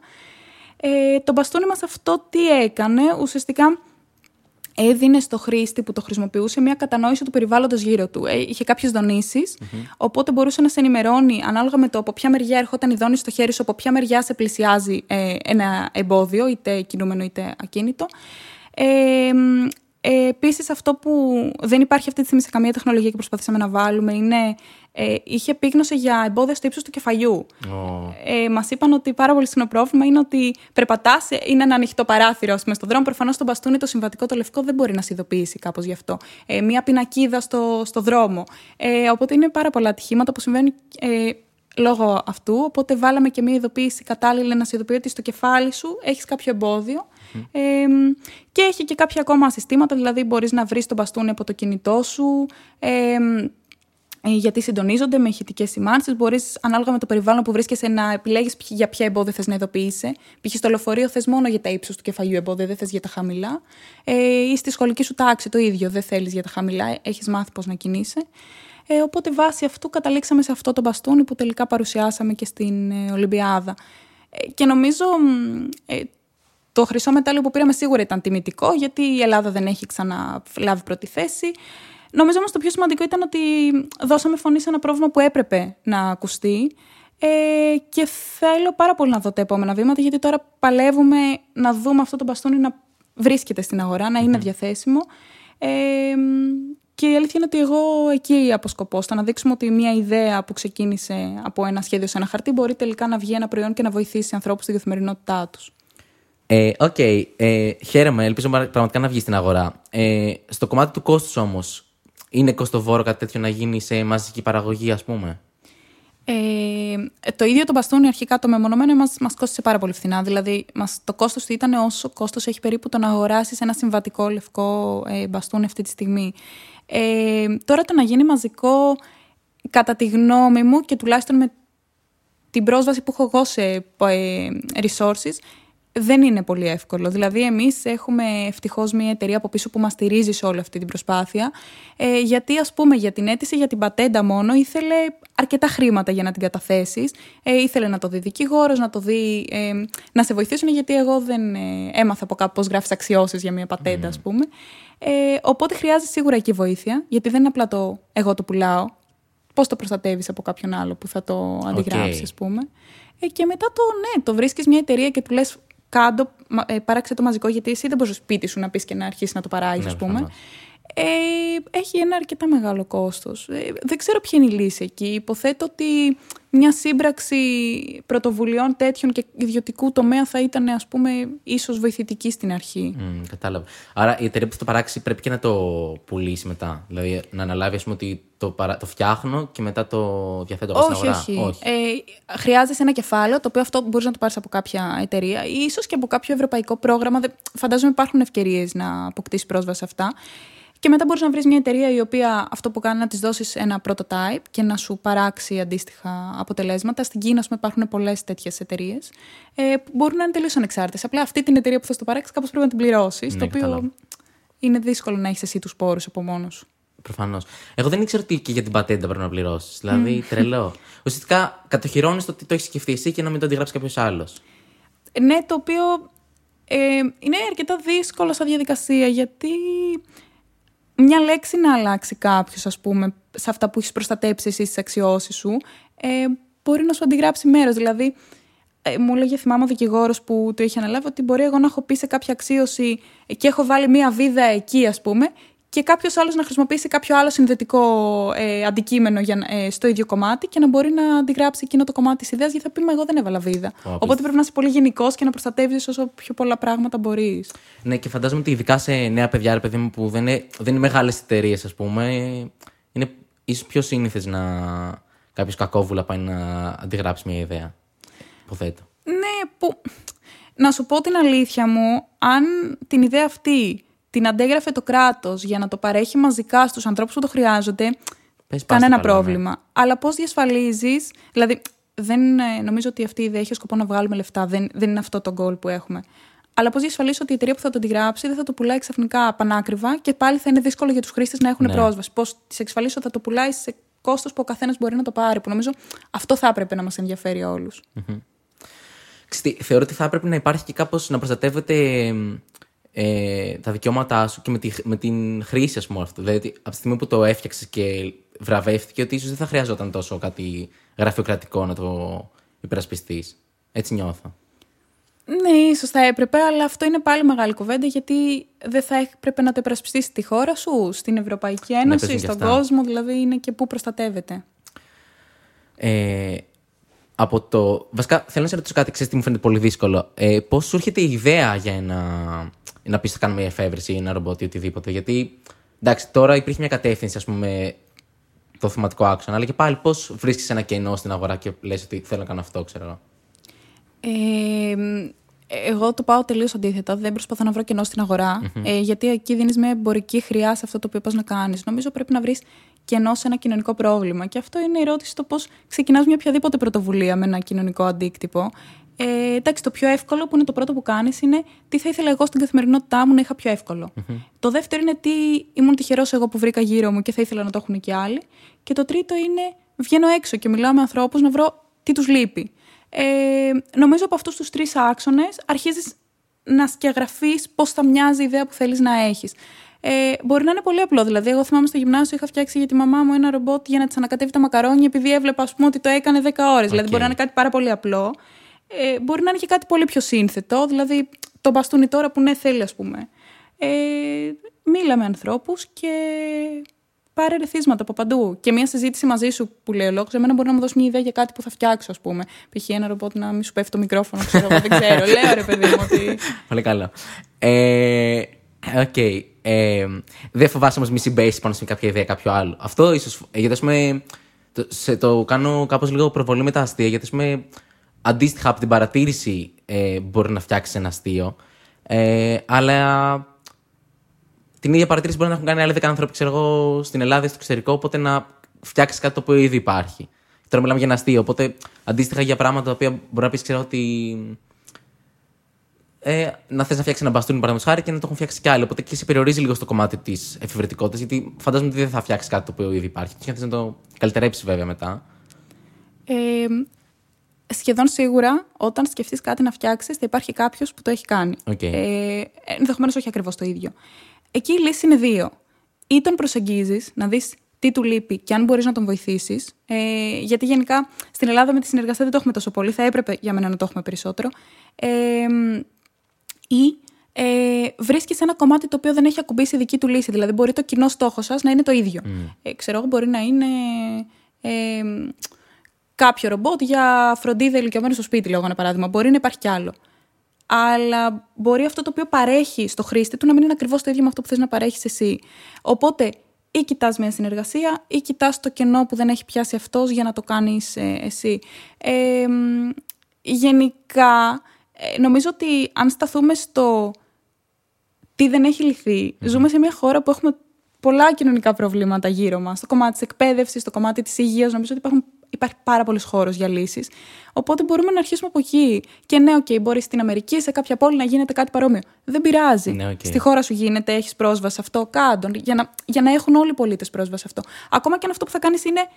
B: Ε, το μπαστούνι μας αυτό τι έκανε, ουσιαστικά έδινε στο χρήστη που το χρησιμοποιούσε μια κατανόηση του περιβάλλοντος γύρω του. Ε, είχε κάποιες οπότε μπορούσε να σε ενημερώνει ανάλογα με το από ποια μεριά ερχόταν η δόνηση στο χέρι σου, από ποια μεριά σε πλησιάζει ε, ένα εμπόδιο, είτε κινούμενο είτε ακίνητο. Ε, ε, Επίσης, αυτό που δεν υπάρχει αυτή τη στιγμή σε καμία τεχνολογία και προσπαθήσαμε να βάλουμε είναι. Ε, είχε επίγνωση για εμπόδια στο ύψος του κεφαλιού. Oh. Ε, Μας είπαν ότι πάρα πολύ συχνό πρόβλημα είναι ότι περπατάς, είναι ένα ανοιχτό παράθυρο πούμε, στον δρόμο. Προφανώς το μπαστούνι, το συμβατικό, το λευκό δεν μπορεί να σε ειδοποιήσει κάπως γι' αυτό. Ε, μία πινακίδα στο, στο δρόμο. Ε, οπότε είναι πάρα πολλά ατυχήματα που συμβαίνουν ε, λόγω αυτού. Οπότε βάλαμε και μία ειδοποίηση κατάλληλη να σε ειδοποιεί ότι στο κεφάλι σου έχεις κάποιο εμπόδιο και έχει και κάποια ακόμα συστήματα, δηλαδή μπορείς να βρεις τον μπαστούνι από το κινητό σου, ε, γιατί συντονίζονται με ηχητικές σημάνσεις. Μπορείς, ανάλογα με το περιβάλλον που βρίσκεσαι, να επιλέγεις για ποια εμπόδια θες να ειδοποιήσει. Π.χ. στο λεωφορείο θες μόνο για τα ύψο του κεφαλιού εμπόδια, δεν θες για τα χαμηλά. Ε, ή στη σχολική σου τάξη το ίδιο, δεν θέλεις για τα χαμηλά, έχεις μάθει πώς να κινείσαι. Ε, οπότε βάσει αυτού καταλήξαμε σε αυτό το μπαστούνι που τελικά παρουσιάσαμε και στην ε, Ολυμπιάδα. Ε, και νομίζω ε, το χρυσό μετάλλιο που πήραμε σίγουρα ήταν τιμητικό, γιατί η Ελλάδα δεν έχει ξαναλάβει πρώτη θέση. Νομίζω όμως το πιο σημαντικό ήταν ότι δώσαμε φωνή σε ένα πρόβλημα που έπρεπε να ακουστεί. Ε, και θέλω πάρα πολύ να δω τα επόμενα βήματα, γιατί τώρα παλεύουμε να δούμε αυτό το μπαστούνι να βρίσκεται στην αγορά, να είναι διαθέσιμο. Ε, και η αλήθεια είναι ότι εγώ εκεί αποσκοπώ, στο να δείξουμε ότι μια ιδέα που ξεκίνησε από ένα σχέδιο σε ένα χαρτί μπορεί τελικά να βγει ένα προϊόν και να βοηθήσει ανθρώπους στη καθημερινότητά τους.
A: Ε, οκ, ε, ε, χαίρομαι, ελπίζω πραγματικά να βγει στην αγορά. Ε, στο κομμάτι του κόστους όμως, είναι κοστοβόρο κάτι τέτοιο να γίνει σε μαζική παραγωγή, ας πούμε;
B: Ε, το ίδιο το μπαστούνι αρχικά το μεμονωμένο μας, μας κόστησε πάρα πολύ φθηνά. Δηλαδή μας, το κόστος του ήταν όσο κόστος έχει περίπου το να αγοράσεις ένα συμβατικό λευκό ε, μπαστούνι αυτή τη στιγμή. Ε, τώρα το να γίνει μαζικό κατά τη γνώμη μου και τουλάχιστον με την πρόσβαση που έχω εγώ σε ε, resources δεν είναι πολύ εύκολο. Δηλαδή, εμείς έχουμε ευτυχώς μια εταιρεία από πίσω που μας στηρίζει σε όλη αυτή την προσπάθεια. Ε, γιατί, ας πούμε, για την αίτηση για την πατέντα μόνο ήθελε αρκετά χρήματα για να την καταθέσεις. Ε, ήθελε να το δει δικηγόρος, να το δει. Ε, να σε βοηθήσουν, γιατί εγώ δεν ε, έμαθα από κάπου πώς γράφεις αξιώσεις για μια πατέντα, ας πούμε. Ε, οπότε χρειάζεται σίγουρα εκεί βοήθεια, γιατί δεν είναι απλά το εγώ το πουλάω. Πώς το προστατεύεις από κάποιον άλλο που θα το αντιγράψει, okay. ας πούμε. Ε, και μετά το ναι, το βρίσκεις μια εταιρεία και του λες κάτω, ε, παράξε το μαζικό, γιατί εσύ δεν μπορείς στο σπίτι σου να πεις και να αρχίσεις να το παράγεις, ναι, ας πούμε. Ε, έχει ένα αρκετά μεγάλο κόστος. Ε, δεν ξέρω ποια είναι η λύση εκεί. Υποθέτω ότι μια σύμπραξη πρωτοβουλειών τέτοιων και ιδιωτικού τομέα θα ήταν, ας πούμε, ίσως βοηθητική στην αρχή.
A: Mm, κατάλαβα. Άρα η εταιρεία που θα το παράξει πρέπει και να το πουλήσει μετά. Δηλαδή να αναλάβει, ας πούμε, ότι το, παρα... το φτιάχνω και μετά το διαθέτω
B: όχι, στην αγορά. Όχι, όχι. Ε, χρειάζεσαι ένα κεφάλαιο, το οποίο αυτό μπορείς να το πάρεις από κάποια εταιρεία ή ίσως και από κάποιο ευρωπαϊκό πρόγραμμα. Φαντάζομαι υπάρχουν ευκαιρίες να αποκτήσεις πρόσβαση σε αυτά. Και μετά μπορείς να βρεις μια εταιρεία η οποία αυτό που κάνει να της δώσεις ένα prototype και να σου παράξει αντίστοιχα αποτελέσματα. Στην Κίνα, ας πούμε, υπάρχουν πολλές τέτοιες εταιρείες ε, που μπορούν να είναι τελείως ανεξάρτητες. Απλά αυτή την εταιρεία που θα το παράξει, κάπως πρέπει να την πληρώσεις. Ναι, το οποίο είναι δύσκολο να έχεις εσύ τους πόρους από μόνος σου.
A: Προφανώς. Εγώ δεν ήξερα ότι και για την πατέντα πρέπει να πληρώσεις. Δηλαδή, τρελό. Ουσιαστικά κατοχυρώνεις το ότι το έχεις σκεφτεί εσύ και να μην το αντιγράψει κάποιος άλλος.
B: Ναι, το οποίο ε, είναι αρκετά δύσκολο σαν διαδικασία γιατί μια λέξη να αλλάξει κάποιος, ας πούμε, σε αυτά που έχεις προστατέψει εσύ στις αξιώσεις σου, ε, μπορεί να σου αντιγράψει μέρος. Δηλαδή, ε, μου έλεγε, θυμάμαι ο δικηγόρος που το είχε αναλάβει, ότι μπορεί εγώ να έχω πει σε κάποια αξίωση και έχω βάλει μία βίδα εκεί, ας πούμε, και κάποιος άλλος να χρησιμοποιήσει κάποιο άλλο συνδετικό ε, αντικείμενο για, ε, στο ίδιο κομμάτι και να μπορεί να αντιγράψει εκείνο το κομμάτι της ιδέας, γιατί θα πει: Μα εγώ δεν έβαλα βίδα. Οπότε πρέπει να είσαι πολύ γενικός και να προστατεύεις όσο πιο πολλά πράγματα μπορείς.
A: Ναι, και φαντάζομαι ότι ειδικά σε νέα παιδιά, ρε παιδί μου, που δεν είναι, δεν είναι μεγάλες εταιρείες, ας πούμε, είναι ίσως πιο σύνηθες να κάποιος κακόβουλα πάει να αντιγράψει μια ιδέα. Υποθέτω.
B: Ναι, που. Να σου πω την αλήθεια μου, αν την ιδέα αυτή την αντέγραφε το κράτος για να το παρέχει μαζικά στους ανθρώπους που το χρειάζονται, Πες κανένα καλά, ναι. πρόβλημα. Ναι. Αλλά πώς διασφαλίζεις. Δηλαδή, δεν ε, νομίζω ότι αυτή η ιδέα έχει σκοπό να βγάλουμε λεφτά. Δεν, δεν είναι αυτό το goal που έχουμε. Αλλά πώς διασφαλίζεις ότι η εταιρεία που θα το αντιγράψει δεν θα το πουλάει ξαφνικά πανάκριβα και πάλι θα είναι δύσκολο για τους χρήστες να έχουν ναι. πρόσβαση. Πώς τη εξασφαλίσεις ότι θα το πουλάει σε κόστος που ο καθένας μπορεί να το πάρει. Που νομίζω αυτό θα έπρεπε να μας ενδιαφέρει όλους.
A: θεωρώ ότι θα έπρεπε να υπάρχει και κάπως να προστατεύεται ε, τα δικαιώματά σου και με, τη, με την χρήση, ας πούμε, αυτού. Δηλαδή, από τη στιγμή που το έφτιαξες και βραβεύτηκε, ότι ίσως δεν θα χρειαζόταν τόσο κάτι γραφειοκρατικό να το υπερασπιστείς. Έτσι νιώθω.
B: Ναι, ίσως θα έπρεπε, αλλά αυτό είναι πάλι μεγάλη κουβέντα γιατί δεν θα έπρεπε να το υπερασπιστείς στη χώρα σου, στην Ευρωπαϊκή Ένωση, ναι, στον κόσμο, δηλαδή είναι και πού προστατεύεται.
A: Ε, από το... Βασικά, θέλω να σε ρωτήσω κάτι, ξέρεις τι μου φαίνεται πολύ δύσκολο. Ε, Πώς σου έρχεται η ιδέα για ένα... να πεις ότι κάνουμε μια εφεύρεση ή ένα ρομπότ ή οτιδήποτε. Γιατί, εντάξει, τώρα υπήρχε μια κατεύθυνση, ας πούμε, το θεματικό άξονα, αλλά και πάλι πώς βρίσκεις ένα κενό στην αγορά και λες ότι θέλω να κάνω αυτό, ξέρω
B: ε, εγώ το πάω τελείως αντίθετα. Δεν προσπαθώ να βρω κενό στην αγορα ε, γιατί εκεί δίνεις μια εμπορική χρειά σε αυτό το οποίο πας να κάνεις. Νομίζω πρέπει να βρεις κενό σε ένα κοινωνικό πρόβλημα. Και αυτό είναι η ερώτηση το πώς ξεκινάς μια οποιαδήποτε πρωτοβουλία με ένα κοινωνικό αντίκτυπο. Ε, εντάξει, το πιο εύκολο που είναι το πρώτο που κάνεις είναι τι θα ήθελα εγώ στην καθημερινότητά μου να είχα πιο ευκολο Το δεύτερο είναι τι ήμουν τυχερός εγώ που βρήκα γύρω μου και θα ήθελα να το έχουν και άλλοι. Και το τρίτο είναι βγαίνω έξω και μιλάω με ανθρώπους να βρω τι τους λείπει. Ε, νομίζω από αυτούς τους τρεις άξονες αρχίζεις να σκιαγραφείς πώς θα μοιάζει η ιδέα που θέλεις να έχεις. Ε, μπορεί να είναι πολύ απλό. Δηλαδή, εγώ θυμάμαι στο γυμνάσιο είχα φτιάξει για τη μαμά μου ένα ρομπότ για να της ανακατεύει τα μακαρόνια, επειδή έβλεπα ας πούμε, ότι το έκανε 10 ώρες. Δηλαδή, μπορεί να είναι κάτι πάρα πολύ απλό. Ε, μπορεί να είναι και κάτι πολύ πιο σύνθετο. Δηλαδή, το μπαστούνι τώρα που ναι, θέλει, ας πούμε. Ε, μίλα με ανθρώπους και πάρε ερεθίσματα από παντού. Και μια συζήτηση μαζί σου που λέει ο λόγος, εμένα μπορεί να μου δώσει μια ιδέα για κάτι που θα φτιάξω, ας πούμε. Π.χ. ένα ρομπότ να μην σου πέφτει το μικρόφωνο, ξέρω εγώ, δεν ξέρω. Λέω ρε παιδί μου ότι.
A: Πολύ καλά. Ε, OK. Okay. Ε, δεν φοβάσαι όμως μη συμπέσεις πάνω σε κάποια ιδέα κάποιου άλλου. Αυτό ίσως. Γιατί ας πούμε. Το, σε, το κάνω κάπως λίγο προβολή με τα αστεία. Γιατί ας πούμε. Αντίστοιχα από την παρατήρηση ε, μπορεί να φτιάξει ένα αστείο. Ε, αλλά την ίδια παρατήρηση μπορεί να έχουν κάνει άλλοι 10 άνθρωποι, ξέρω εγώ, στην Ελλάδα ή στο εξωτερικό, οπότε να φτιάξεις κάτι το οποίο ήδη υπάρχει. Τώρα μιλάμε για ένα αστείο, οπότε αντίστοιχα για πράγματα τα οποία μπορεί να πεις, ξέρω ότι. Ε, να θες να φτιάξεις ένα μπαστούνι, παραδείγματος χάρη, και να το έχουν φτιάξει κι άλλοι. Οπότε και σε περιορίζει λίγο στο κομμάτι της εφηβετικότητα, γιατί φαντάζομαι ότι δεν θα φτιάξεις κάτι το οποίο ήδη υπάρχει. Και θες να το καλυτερέψεις βέβαια μετά.
B: Ε, σχεδόν σίγουρα όταν σκεφτείς κάτι να φτιάξεις, θα υπάρχει κάποιος που το έχει κάνει.
A: Okay. Ε,
B: Ενδεχομένως όχι ακριβώς το ίδιο. Εκεί η λύση είναι δύο. Ή τον προσεγγίζεις, να δεις τι του λείπει και αν μπορείς να τον βοηθήσεις. Ε, γιατί γενικά στην Ελλάδα με τη συνεργασία δεν το έχουμε τόσο πολύ. Θα έπρεπε για μένα να το έχουμε περισσότερο. Ε, ή ε, βρίσκεις ένα κομμάτι το οποίο δεν έχει ακουμπήσει η δική του λύση. Δηλαδή, μπορεί το κοινό στόχο σας να είναι το ίδιο. Mm. Ε, ξέρω εγώ, μπορεί να είναι. Ε, κάποιο ρομπότ για φροντίδα ηλικιωμένου στο σπίτι, λόγω ένα παράδειγμα. Μπορεί να υπάρχει κι άλλο αλλά μπορεί αυτό το οποίο παρέχει στο χρήστη του να μην είναι ακριβώς το ίδιο με αυτό που θες να παρέχεις εσύ. Οπότε, ή κοιτάς μια συνεργασία, ή κοιτάς το κενό που δεν έχει πιάσει αυτός για να το κάνεις ε, εσύ. Ε, γενικά, ε, νομίζω ότι αν σταθούμε στο τι δεν έχει λυθεί, ζούμε σε μια χώρα που έχουμε πολλά κοινωνικά προβλήματα γύρω μας. Στο κομμάτι της εκπαίδευσης, στο κομμάτι της υγείας, νομίζω ότι υπάρχουν υπάρχει πάρα πολλή χώρος για λύσεις. Οπότε μπορούμε να αρχίσουμε από εκεί. Και ναι, OK, μπορεί στην Αμερική, σε κάποια πόλη να γίνεται κάτι παρόμοιο. Δεν πειράζει.
A: Ναι, okay.
B: Στη χώρα σου γίνεται, έχεις πρόσβαση σε αυτό, κάτω. Για να, για να έχουν όλοι οι πολίτες πρόσβαση σε αυτό. Ακόμα και αν αυτό που θα κάνεις είναι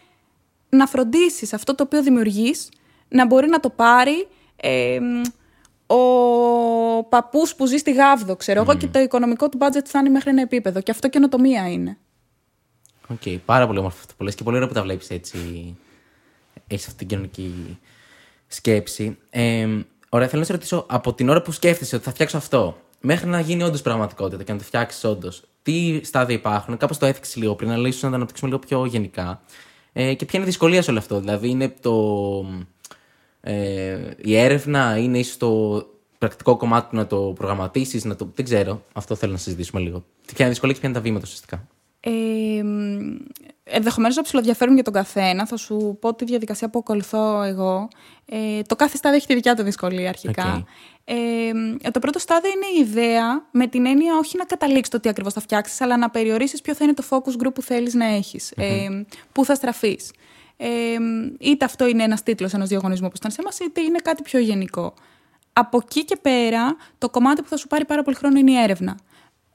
B: να φροντίσεις αυτό το οποίο δημιουργείς να μπορεί να το πάρει. Ε, ο παππούς που ζει στη Γάβδο, ξέρω εγώ, και το οικονομικό του budget φτάνει μέχρι ένα επίπεδο. Και αυτό καινοτομία είναι.
A: OK, okay, πάρα πολύ όμορφο αυτό που λες και πολύ ωραίο που τα βλέπεις έτσι έχεις αυτή την κοινωνική σκέψη. Ε, ωραία, θέλω να σε ρωτήσω από την ώρα που σκέφτεσαι ότι θα φτιάξω αυτό μέχρι να γίνει όντως πραγματικότητα και να το φτιάξεις όντως. Τι στάδια υπάρχουν, κάπως το έθιξες λίγο πριν, αλλά ίσως να το αναπτύξουμε λίγο πιο γενικά. Ε, και ποια είναι η δυσκολία σε όλο αυτό. Δηλαδή, είναι το. Ε, η έρευνα, είναι ίσως το πρακτικό κομμάτι του να το προγραμματίσεις, να το. Δεν ξέρω. Αυτό θέλω να συζητήσουμε λίγο. Ποια είναι η δυσκολία και ποια είναι τα βήματα ουσιαστικά.
B: Ε, Ενδεχομένως να ψηλοδιαφέρουν για τον καθένα. Θα σου πω τη διαδικασία που ακολουθώ εγώ. Ε, το κάθε στάδιο έχει τη δικιά του δυσκολία αρχικά. Ε, το πρώτο στάδιο είναι η ιδέα, με την έννοια όχι να καταλήξεις το τι ακριβώς θα φτιάξεις, αλλά να περιορίσεις ποιο θα είναι το focus group που θέλεις να έχεις. Ε, πού θα στραφείς. Ε, είτε αυτό είναι ένας τίτλος ενός διαγωνισμού που ήταν σε εμάς, είτε είναι κάτι πιο γενικό. Από εκεί και πέρα, το κομμάτι που θα σου πάρει πάρα πολύ χρόνο είναι η έρευνα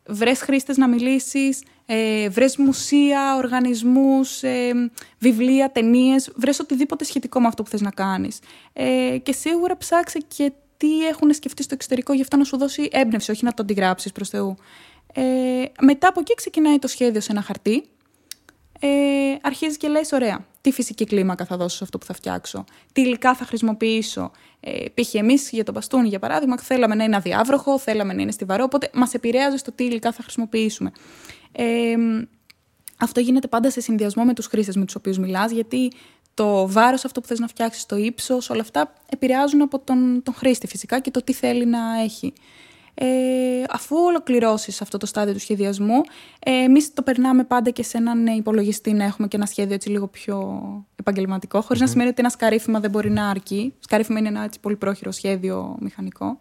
B: βρες χρήστες να μιλήσεις, ε, βρες μουσεία, οργανισμούς, ε, βιβλία, ταινίες, βρες οτιδήποτε σχετικό με αυτό που θες να κάνεις. Ε, και σίγουρα ψάξε και τι έχουν σκεφτεί στο εξωτερικό, γι' αυτό να σου δώσει έμπνευση, όχι να το αντιγράψεις προς Θεού. Ε, μετά από εκεί ξεκινάει το σχέδιο σε ένα χαρτί. Ε, αρχίζεις και λέει: Ωραία, τι φυσική κλίμακα θα δώσω σε αυτό που θα φτιάξω, τι υλικά θα χρησιμοποιήσω. Ε, π.χ. εμείς για το μπαστούνι, για παράδειγμα, θέλαμε να είναι αδιάβροχο, θέλαμε να είναι στιβαρό, οπότε μας επηρέαζε στο τι υλικά θα χρησιμοποιήσουμε. Ε, αυτό γίνεται πάντα σε συνδυασμό με τους χρήστες με τους οποίους μιλάς, γιατί το βάρος αυτό που θες να φτιάξεις, το ύψος, όλα αυτά επηρεάζουν από τον, τον χρήστη φυσικά και το τι θέλει να έχει. Ε, αφού ολοκληρώσεις αυτό το στάδιο του σχεδιασμού, ε, εμείς το περνάμε πάντα και σε έναν υπολογιστή να έχουμε και ένα σχέδιο έτσι λίγο πιο επαγγελματικό, να σημαίνει ότι ένα σκαρίφημα δεν μπορεί να αρκεί. Σκαρίφημα είναι ένα έτσι πολύ πρόχειρο σχέδιο μηχανικό.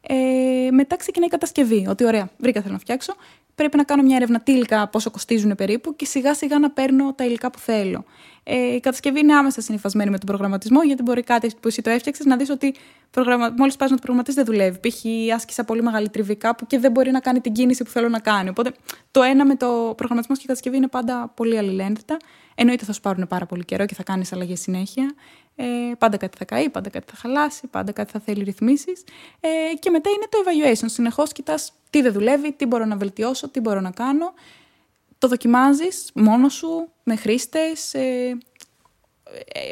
B: Ε, μετά ξεκινάει η κατασκευή. Ότι ωραία, βρήκα θέλω να φτιάξω. Πρέπει να κάνω μια έρευνα τι υλικά, πόσο κοστίζουν περίπου και σιγά σιγά να παίρνω τα υλικά που θέλω. Ε, η κατασκευή είναι άμεσα συνειφασμένη με τον προγραμματισμό, γιατί μπορεί κάτι που εσύ το έφτιαξες να δεις ότι προγραμμα... μόλις πας να το προγραμματίσεις δεν δουλεύει. Π.χ. άσκησα πολύ μεγάλη τριβή κάπου και δεν μπορεί να κάνει την κίνηση που θέλω να κάνει. Οπότε το ένα με το προγραμματισμός και η κατασκευή είναι πάντα πολύ αλληλένδετα. Εννοείται θα σου πάρουν πάρα πολύ καιρό και θα κάνεις αλλαγές συνέχεια. Ε, πάντα κάτι θα καεί, πάντα κάτι θα χαλάσει, πάντα κάτι θα θέλει ρυθμίσεις. Ε, και μετά είναι το evaluation. Συνεχώς κοιτάς τι δεν δουλεύει, τι μπορώ να βελτιώσω, τι μπορώ να κάνω. Το δοκιμάζεις μόνος σου, με χρήστες. Ε,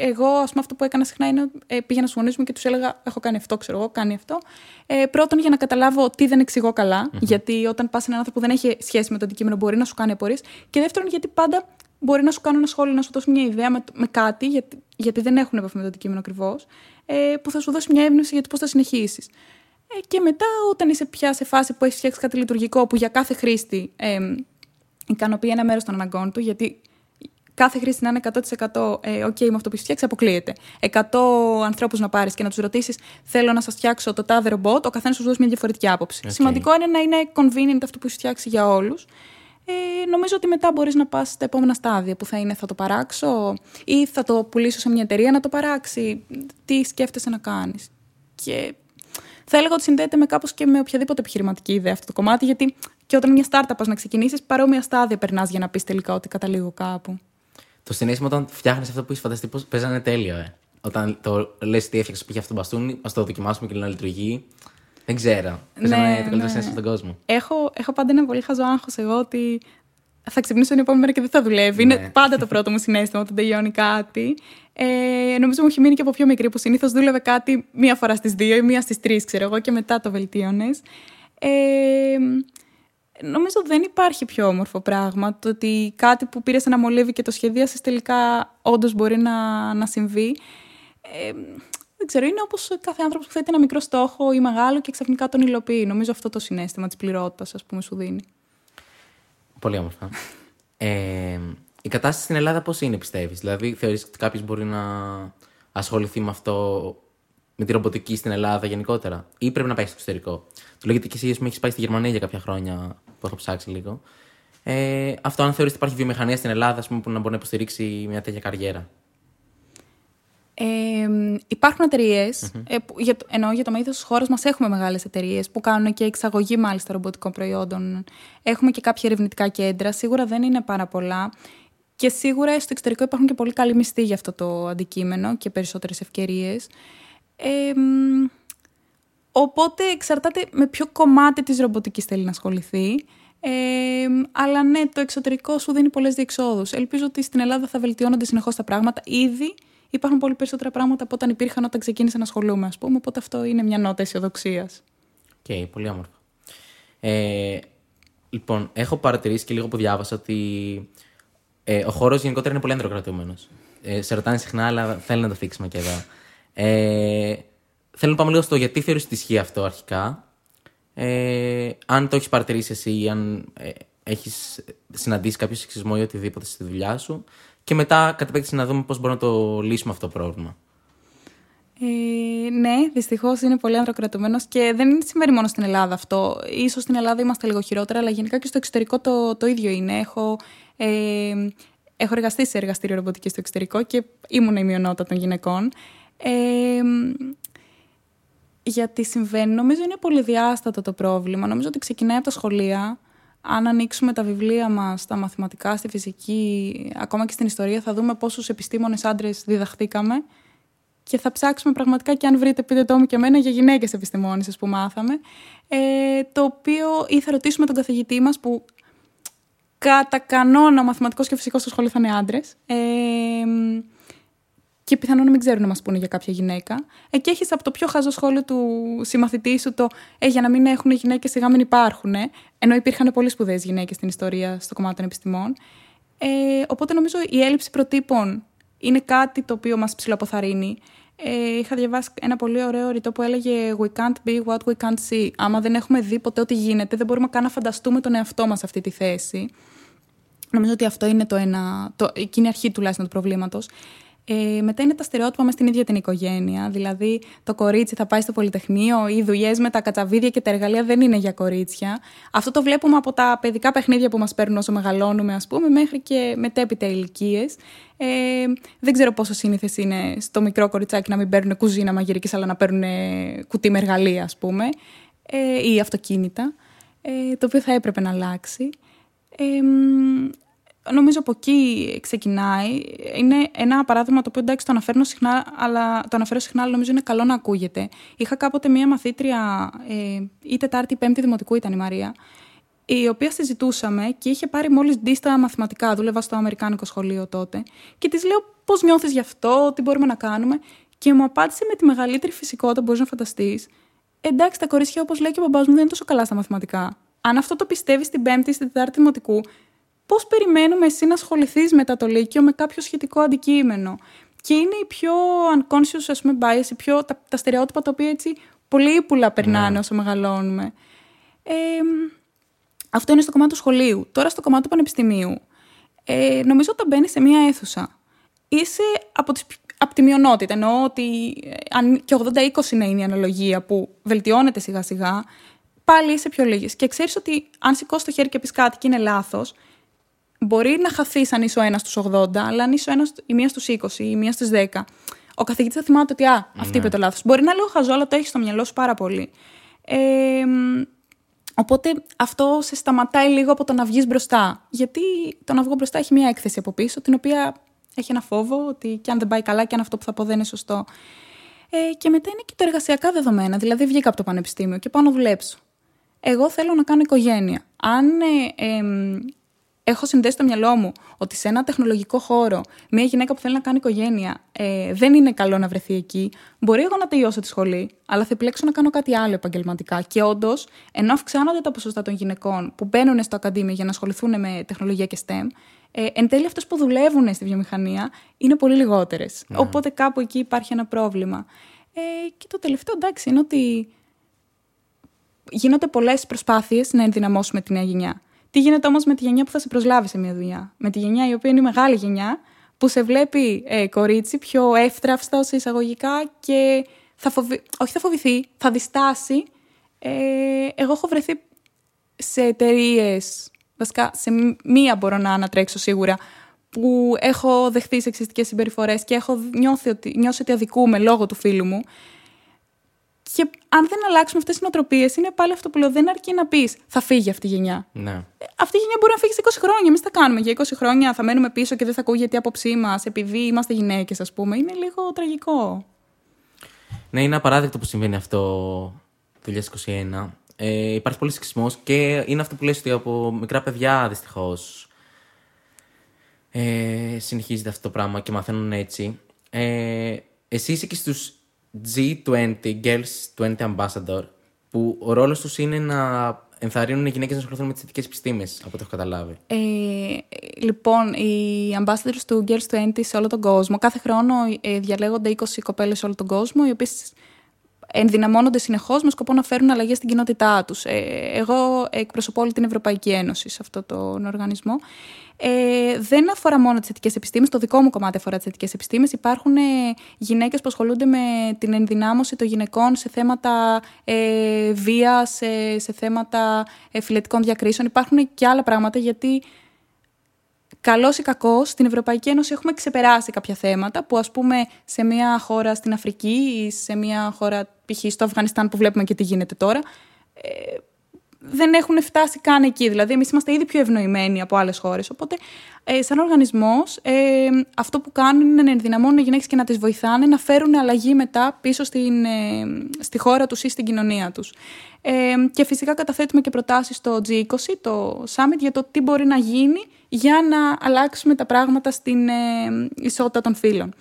B: εγώ, ας πούμε, αυτό που έκανα συχνά είναι ε, πήγαινα στους γονείς μου και τους έλεγα: Έχω κάνει αυτό, ξέρω εγώ, κάνει αυτό. Ε, πρώτον, για να καταλάβω τι δεν εξηγώ γιατί όταν πας σε έναν άνθρωπο που δεν έχει σχέση με το αντικείμενο, μπορεί να σου κάνει απορίες. Και δεύτερον, γιατί πάντα μπορεί να σου κάνω ένα σχόλιο, να σου δώσει μια ιδέα με, με κάτι, γιατί, γιατί δεν έχουν επαφή με το αντικείμενο ακριβώς, ε, που θα σου δώσει μια έμπνευση για το πώς θα συνεχίσεις. Ε, και μετά, όταν είσαι πια σε φάση που έχεις φτιάξει κάτι λειτουργικό που για κάθε χρήστη ε, ικανοποιεί ένα μέρος των αναγκών του, γιατί κάθε χρήστη να είναι 100% ε, OK με αυτό που έχεις φτιάξει, αποκλείεται. 100 ανθρώπους να πάρεις και να τους ρωτήσεις, Θέλω να σας φτιάξω το τάδε ρομπότ, ο καθένας σου δώσει μια διαφορετική άποψη. Σημαντικό είναι να είναι convenient αυτό που έχεις φτιάξει για όλους. Ε, νομίζω ότι μετά μπορείς να πας στα επόμενα στάδια που θα είναι θα το παράξω ή θα το πουλήσω σε μια εταιρεία να το παράξει. Τι σκέφτεσαι να κάνεις. Και θα έλεγα ότι συνδέεται με κάπως και με οποιαδήποτε επιχειρηματική ιδέα αυτό το κομμάτι γιατί και όταν μια startup πας να ξεκινήσεις παρόμοια στάδια περνάς για να πεις τελικά ότι καταλήγω κάπου.
A: Το συνέστημα όταν φτιάχνεις αυτό που είσαι φανταστεί πώ παίζανε τέλειο, ε. Όταν το λες τι έφτιαξες πήγε αυτό το μπαστούνι, ας το δοκιμάσουμε και να λειτουργεί. Δεν ξέρω. Παίζανε ναι, το καλύτερο ναι. συνέστημα στον κόσμο.
B: Έχω, έχω πάντα ένα πολύ χαζό άγχος εγώ ότι θα ξυπνήσω την επόμενη μέρα και δεν θα δουλεύει. Ναι. Είναι πάντα το πρώτο μου συνέστημα όταν τελειώνει κάτι. Ε, νομίζω μου έχει μείνει και από πιο μικρή που συνήθως δούλευε κάτι μία φορά στις δύο ή μία στις τρεις, ξέρω εγώ, και μετά το βελτίωνες. Ε, νομίζω δεν υπάρχει πιο όμορφο πράγμα. Το ότι κάτι που πήρες ένα μολύβι και το σχεδίασες τελικά όντως μπορεί να, να συμβεί. Ε, δεν ξέρω, είναι όπως κάθε άνθρωπος που θέτει ένα μικρό στόχο ή μεγάλο και ξαφνικά τον υλοποιεί. Νομίζω αυτό το συνέστημα της πληρότητας, ας πούμε, σου δίνει.
A: Πολύ όμορφα. ε, η κατάσταση στην Ελλάδα πώς είναι, πιστεύεις, Δηλαδή, θεωρείς ότι κάποιος μπορεί να ασχοληθεί με αυτό, με τη ρομποτική στην Ελλάδα γενικότερα, ή πρέπει να πάει στο εξωτερικό; Το λέγεται και εσύ, που έχεις πάει στη Γερμανία για κάποια χρόνια που έχω ψάξει λίγο. Ε, αυτό, αν θεωρείς ότι υπάρχει βιομηχανία στην Ελλάδα πούμε, που να μπορεί να υποστηρίξει μια τέτοια καριέρα;
B: Ε, υπάρχουν εταιρείες, ε, για, εννοώ για το μέγεθος της χώρας μας έχουμε μεγάλες εταιρείες που κάνουν και εξαγωγή μάλιστα ρομποτικών προϊόντων. Έχουμε και κάποια ερευνητικά κέντρα. Σίγουρα δεν είναι πάρα πολλά. Και σίγουρα στο εξωτερικό υπάρχουν και πολύ καλοί μισθοί για αυτό το αντικείμενο και περισσότερες ευκαιρίες. Ε, οπότε εξαρτάται με ποιο κομμάτι της ρομποτικής θέλει να ασχοληθεί. Ε, αλλά ναι, το εξωτερικό σου δίνει πολλές διεξόδους. Ελπίζω ότι στην Ελλάδα θα βελτιώνονται συνεχώς τα πράγματα. Ήδη υπάρχουν πολύ περισσότερα πράγματα από όταν υπήρχαν όταν ξεκίνησα να ασχολούμαι, ας πούμε. Οπότε αυτό είναι μια νότα αισιοδοξίας.
A: OK, okay, πολύ όμορφα. Ε, λοιπόν, έχω παρατηρήσει και λίγο που διάβασα ότι ε, ο χώρος γενικότερα είναι πολύ ανδροκρατούμενος. Ε, σε ρωτάνε συχνά, αλλά θέλω να το θίξουμε και εδώ. Ε, θέλω να πάμε λίγο στο γιατί θεωρείς ότι ισχύει αυτό αρχικά. Ε, αν το έχεις παρατηρήσει εσύ ή αν ε, έχεις συναντήσει κάποιο σεξισμό ή οτιδήποτε στη δουλειά σου. Και μετά, κατ' επέκταση, να δούμε πώς μπορούμε να το λύσουμε αυτό το πρόβλημα.
B: Ε, ναι, δυστυχώς είναι πολύ ανδροκρατουμένο και δεν συμβαίνει μόνο στην Ελλάδα αυτό. σω στην Ελλάδα είμαστε λίγο χειρότερα, αλλά γενικά και στο εξωτερικό το, το ίδιο είναι. Έχω, ε, έχω εργαστεί σε εργαστήριο ρομποτική στο εξωτερικό και ήμουν η μειονότητα των γυναικών. Ε, γιατί συμβαίνει, νομίζω είναι πολύ διάστατο το πρόβλημα. Νομίζω ότι ξεκινάει από τα σχολεία αν ανοίξουμε τα βιβλία μας, στα μαθηματικά, στη φυσική, ακόμα και στην ιστορία, θα δούμε πόσους επιστήμονες άντρες διδαχθήκαμε και θα ψάξουμε πραγματικά και αν βρείτε πείτε το μου και εμένα για γυναίκες επιστημόνισες που μάθαμε. Ε, το οποίο ή θα ρωτήσουμε τον καθηγητή μας που κατά κανόνα ο μαθηματικός και φυσικός στο σχολείο θα είναι άντρες. Ε, και πιθανόν να μην ξέρουν να μας πούνε για κάποια γυναίκα. Εκεί έχεις από το πιο χαζό σχόλιο του συμμαθητή σου το Ε, για να μην έχουν γυναίκες, σιγά μην υπάρχουν. Ενώ υπήρχαν πολύ σπουδαίες γυναίκες στην ιστορία στο κομμάτι των επιστημών. Ε, οπότε νομίζω η έλλειψη προτύπων είναι κάτι το οποίο μας ψηλοποθαρρύνει. Ε, είχα διαβάσει ένα πολύ ωραίο ρητό που έλεγε We can't be what we can't see. Άμα δεν έχουμε δει ποτέ ό,τι γίνεται, δεν μπορούμε καν να φανταστούμε τον εαυτό μας σε αυτή τη θέση. Νομίζω ότι αυτό είναι το ένα, το, εκείνη η αρχή τουλάχιστον του προβλήματος. Ε, μετά είναι τα στερεότυπα μέσα στην ίδια την οικογένεια. Δηλαδή, το κορίτσι θα πάει στο Πολυτεχνείο, οι δουλειές με τα κατσαβίδια και τα εργαλεία δεν είναι για κορίτσια. Αυτό το βλέπουμε από τα παιδικά παιχνίδια που μας παίρνουν όσο μεγαλώνουμε, ας πούμε, μέχρι και μετέπειτα ηλικίες. Ε, δεν ξέρω πόσο σύνηθες είναι στο μικρό κοριτσάκι να μην παίρνουν κουζίνα μαγειρικής, αλλά να παίρνουν κουτί με εργαλεία, ας πούμε, ε, ή αυτοκίνητα. Ε, το οποίο θα έπρεπε να αλλάξει. Ε, νομίζω από εκεί ξεκινάει. Είναι ένα παράδειγμα το οποίο εντάξει το αναφέρω συχνά, αλλά, το αναφέρω συχνά, αλλά νομίζω είναι καλό να ακούγεται. Είχα κάποτε μία μαθήτρια, ε, ή Τετάρτη ή Πέμπτη Δημοτικού ήταν η Μαρία, η οποία συζητούσαμε και είχε πάρει μόλις ντύς στα μαθηματικά. Δούλευα στο Αμερικάνικο σχολείο τότε. Και της λέω πώς νιώθεις γι' αυτό, τι μπορούμε να κάνουμε; Και μου απάντησε με τη μεγαλύτερη φυσικότητα που μπορείς να φανταστείς. Εντάξει, τα κορίτσια, όπως λέει και ο μπαμπάς μου, δεν είναι τόσο καλά στα μαθηματικά. Αν αυτό το πιστεύεις στην Πέμπτη ή στην Τετάρτη Δημοτικού, Πώς περιμένουμε εσύ να ασχοληθείς μετά το Λύκειο με κάποιο σχετικό αντικείμενο. Και είναι η πιο unconscious, ας πούμε, bias, η πιο, τα, τα στερεότυπα τα οποία έτσι πολύ ύπουλα περνάνε ναι. όσο μεγαλώνουμε. Ε, αυτό είναι στο κομμάτι του σχολείου. Τώρα στο κομμάτι του πανεπιστημίου. Ε, νομίζω όταν μπαίνει σε μία αίθουσα, είσαι από, τις, από τη μειονότητα. Εννοώ ότι ε, αν και 80-20 είναι η αναλογία που βελτιώνεται σιγά σιγά, πάλι είσαι πιο λίγε. Και ξέρεις ότι αν σηκώσεις το χέρι και πεις κάτι και είναι λάθος, μπορεί να χαθεί αν είσαι ο ένας στους 80, αλλά αν είσαι ο ένας, η μία στους 20 ή η μία στους 10, ο καθηγητής θα θυμάται ότι α, αυτή ναι. είπε το λάθος. Μπορεί να είναι λίγο χαζό, αλλά το έχει στο μυαλό σου πάρα πολύ. Ε, οπότε αυτό σε σταματάει λίγο από το να βγεις μπροστά. Γιατί το να βγω μπροστά έχει μία έκθεση από πίσω, την οποία έχει ένα φόβο ότι και αν δεν πάει καλά και αν αυτό που θα πω δεν είναι σωστό. Ε, και μετά είναι και τα εργασιακά δεδομένα. Δηλαδή, βγήκα από το πανεπιστήμιο και πάω να δουλέψω. Εγώ θέλω να κάνω οικογένεια. Αν ε, ε, έχω συνδέσει το μυαλό μου ότι σε ένα τεχνολογικό χώρο μια γυναίκα που θέλει να κάνει οικογένεια ε, δεν είναι καλό να βρεθεί εκεί, μπορεί εγώ να τελειώσω τη σχολή, αλλά θα επιλέξω να κάνω κάτι άλλο επαγγελματικά. Και όντως, ενώ αυξάνονται τα ποσοστά των γυναικών που μπαίνουν στο ακαδήμιο για να ασχοληθούν με τεχνολογία και STEM, ε, εν τέλει αυτές που δουλεύουν στη βιομηχανία είναι πολύ λιγότερες. Ναι. Οπότε κάπου εκεί υπάρχει ένα πρόβλημα. Ε, και το τελευταίο εντάξει είναι ότι γίνονται πολλές προσπάθειες να ενδυναμώσουμε τη νέα γενιά. Τι γίνεται όμως με τη γενιά που θα σε προσλάβει σε μια δουλειά; Με τη γενιά η οποία είναι η μεγάλη γενιά, που σε βλέπει ε, κορίτσι πιο εύθραυστα σε εισαγωγικά και θα φοβη... όχι θα φοβηθεί, θα διστάσει. Ε, εγώ έχω βρεθεί σε εταιρείες, βασικά σε μία μπορώ να ανατρέξω σίγουρα, που έχω δεχθεί σεξιστικές συμπεριφορές και έχω νιώσει ότι, νιώσει ότι αδικούμε λόγω του φίλου μου. Και αν δεν αλλάξουμε αυτές τις νοοτροπίες, είναι πάλι αυτό που λέω. Δεν αρκεί να πεις θα φύγει αυτή η γενιά.
A: Ναι.
B: Ε, αυτή η γενιά μπορεί να φύγει σε 20 χρόνια. Εμείς τα κάνουμε. Για 20 χρόνια θα μένουμε πίσω και δεν θα ακούγεται η άποψή μας επειδή είμαστε γυναίκες, ας πούμε. Είναι λίγο τραγικό.
A: Ναι, είναι απαράδεκτο που συμβαίνει αυτό το 2021. Ε, υπάρχει πολύ σεξισμός και είναι αυτό που λες ότι από μικρά παιδιά δυστυχώς ε, συνεχίζεται αυτό το πράγμα και μαθαίνουν έτσι. Ε, εσύ είσαι και στους G20, Girls 20 Ambassador, που ο ρόλος τους είναι να ενθαρρύνουν οι γυναίκες να ασχοληθούν με τις θετικές επιστήμες, από ό,τι έχω καταλάβει.
B: Ε, λοιπόν, οι ambassadors του Girls 20 σε όλο τον κόσμο, κάθε χρόνο ε, διαλέγονται 20 κοπέλες σε όλο τον κόσμο, οι οποίες ενδυναμώνονται συνεχώς με σκοπό να φέρουν αλλαγές στην κοινότητά τους. Ε, εγώ εκπροσωπώ όλη την Ευρωπαϊκή Ένωση σε αυτόν τον οργανισμό. Ε, δεν αφορά μόνο τις θετικές επιστήμες, το δικό μου κομμάτι αφορά τις θετικές επιστήμες. Υπάρχουν ε, γυναίκες που ασχολούνται με την ενδυνάμωση των γυναικών σε θέματα ε, βίας, σε, σε θέματα ε, φιλετικών διακρίσεων. Υπάρχουν και άλλα πράγματα γιατί καλός ή κακός, στην Ευρωπαϊκή Ένωση έχουμε ξεπεράσει κάποια θέματα που, ας πούμε, σε μια χώρα στην Αφρική ή σε μια χώρα, π.χ. στο Αφγανιστάν που βλέπουμε και τι γίνεται τώρα, ε, δεν έχουν φτάσει καν εκεί. Δηλαδή, εμείς είμαστε ήδη πιο ευνοημένοι από άλλες χώρες. Οπότε, ε, σαν οργανισμός, ε, αυτό που κάνουν είναι να ενδυναμώνουν οι γυναίκες και να τις βοηθάνε να φέρουν αλλαγή μετά πίσω στην, ε, στη χώρα τους ή στην κοινωνία τους. Ε, και φυσικά καταθέτουμε και προτάσεις στο G20, το Summit, για το τι μπορεί να γίνει για να αλλάξουμε τα πράγματα στην ε, ισότητα των φύλων.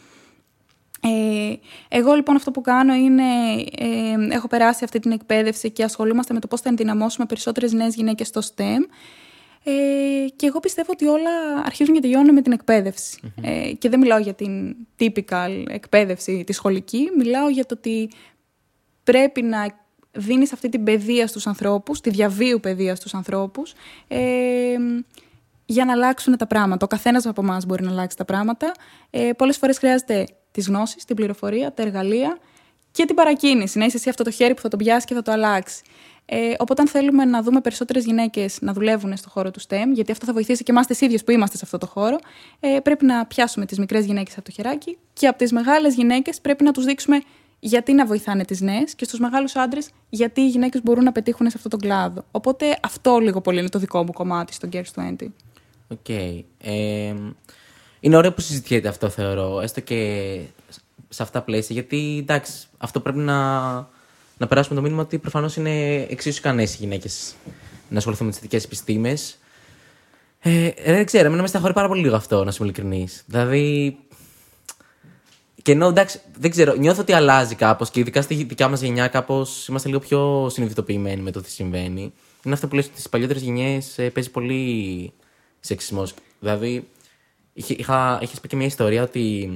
B: Ε, εγώ λοιπόν αυτό που κάνω είναι, ε, έχω περάσει αυτή την εκπαίδευση και ασχολούμαστε με το πώς θα ενδυναμώσουμε περισσότερες νέες γυναίκες στο STEM. Ε, και εγώ πιστεύω ότι όλα αρχίζουν και τελειώνουν με την εκπαιδευση Ε, και δεν μιλάω για την typical εκπαίδευση τη σχολική, μιλάω για το ότι πρέπει να δίνεις αυτή την παιδεία στους ανθρώπους, τη διαβίου παιδεία στους ανθρώπους, ε, για να αλλάξουν τα πράγματα. Ο καθένας από εμάς μπορεί να αλλάξει τα πράγματα. Ε, πολλές φορές χρειάζεται τις γνώσεις, την πληροφορία, τα εργαλεία και την παρακίνηση. Να είσαι εσύ αυτό το χέρι που θα το πιάσει και θα το αλλάξει. Ε, οπότε, αν θέλουμε να δούμε περισσότερες γυναίκες να δουλεύουν στον χώρο του STEM, γιατί αυτό θα βοηθήσει και εμάς τις ίδιες που είμαστε σε αυτό το χώρο, ε, πρέπει να πιάσουμε τις μικρές γυναίκες από το χεράκι και από τις μεγάλες γυναίκες πρέπει να τους δείξουμε γιατί να βοηθάνε τις νέες και στους μεγάλους άντρες γιατί οι γυναίκες μπορούν να πετύχουν σε αυτό τον κλάδο. Οπότε, αυτό λίγο πολύ είναι το δικό μου κομμάτι στο Girls 20.
A: OK. Okay. Ε, είναι ωραίο που συζητιέται αυτό, θεωρώ. Έστω και σε αυτά τα πλαίσια. Γιατί εντάξει, αυτό πρέπει να, να περάσουμε το μήνυμα ότι προφανώς είναι εξίσου ικανές οι γυναίκες να ασχοληθούν με τις θετικές επιστήμες. Ε, δεν ξέρω, εμένα με στεναχωρεί πάρα πολύ λίγο αυτό, να είμαι ειλικρινής. Δηλαδή. Και ενώ εντάξει, δεν ξέρω, νιώθω ότι αλλάζει κάπως και ειδικά στη δικιά μας γενιά κάπως είμαστε λίγο πιο συνειδητοποιημένοι με το τι συμβαίνει. Είναι αυτό που λέω στις παλιότερες γενιές ε, παίζει πολύ σεξισμός. Δηλαδή, Είχα, έχεις πει και μια ιστορία ότι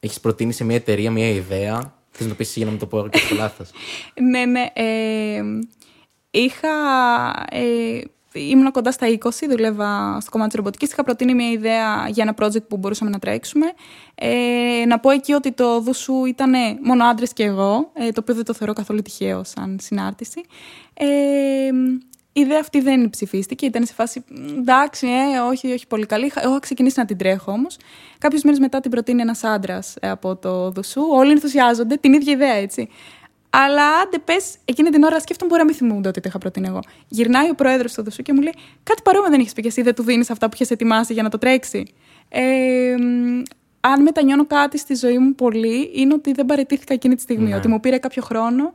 A: έχεις προτείνει σε μια εταιρεία μια ιδέα. Θες να το πεις για να μην το πω και το λάθος.
B: ναι, ναι. Ε, είχα. Ε, ήμουν κοντά στα 20, δούλευα στο κομμάτι της ρομποτικής. Είχα προτείνει μια ιδέα για ένα project που μπορούσαμε να τρέξουμε. Ε, να πω εκεί ότι το δουσού ήταν μόνο άντρες και εγώ, ε, το οποίο δεν το θεωρώ καθόλου τυχαίο σαν συνάρτηση. Ε, η ιδέα αυτή δεν ψηφίστηκε. Ήταν σε φάση εντάξει, ε, όχι, όχι πολύ καλή. Εγώ είχα ξεκινήσει να την τρέχω όμως. Κάποιου μήνε μετά την προτείνει ένας άντρας ε, από το Δουσού. Όλοι ενθουσιάζονται, την ίδια ιδέα έτσι. Αλλά άντε πες, εκείνη την ώρα σκέφτομαι μπορεί να μην θυμούνται ότι το είχα προτείνει εγώ. Γυρνάει ο πρόεδρος στο Δουσού και μου λέει: Κάτι παρόμοιο δεν έχεις πει και εσύ, δεν του δίνεις αυτά που έχει ετοιμάσει για να το τρέξει. Ε, αν μετανιώνω κάτι στη ζωή μου πολύ, είναι ότι δεν παρετήθηκα εκείνη τη στιγμή. Ναι. Ότι μου πήρε κάποιο χρόνο,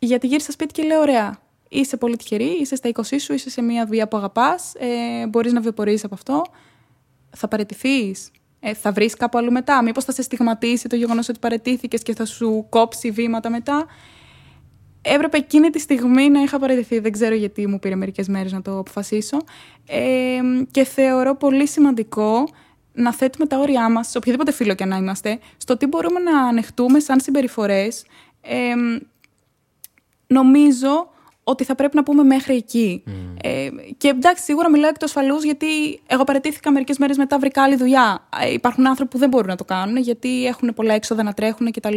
B: γιατί γύρισα σπίτι και λέω: Ωραία, είσαι πολύ τυχερή, είσαι στα 20 σου, είσαι σε μια δουλειά που αγαπάς, ε, μπορείς να βιοπορεί από αυτό. Θα παραιτηθεί, ε, θα βρεις κάπου αλλού μετά; Μήπως θα σε στιγματίσει το γεγονός ότι παραιτήθηκε και θα σου κόψει βήματα μετά; Έπρεπε εκείνη τη στιγμή να είχα παραιτηθεί. Δεν ξέρω γιατί μου πήρε μερικές μέρες να το αποφασίσω. Ε, και θεωρώ πολύ σημαντικό να θέτουμε τα όρια μας, σε οποιοδήποτε φίλο και να είμαστε, στο τι μπορούμε να ανεχτούμε σαν συμπεριφορές. Ε, νομίζω ότι θα πρέπει να πούμε μέχρι εκεί. Mm. Ε, και εντάξει, σίγουρα μιλάω εκ του ασφαλού, γιατί εγώ παρετήθηκα μερικές μέρες μετά, βρήκα άλλη δουλειά. Ε, υπάρχουν άνθρωποι που δεν μπορούν να το κάνουν, γιατί έχουν πολλά έξοδα να τρέχουν κτλ.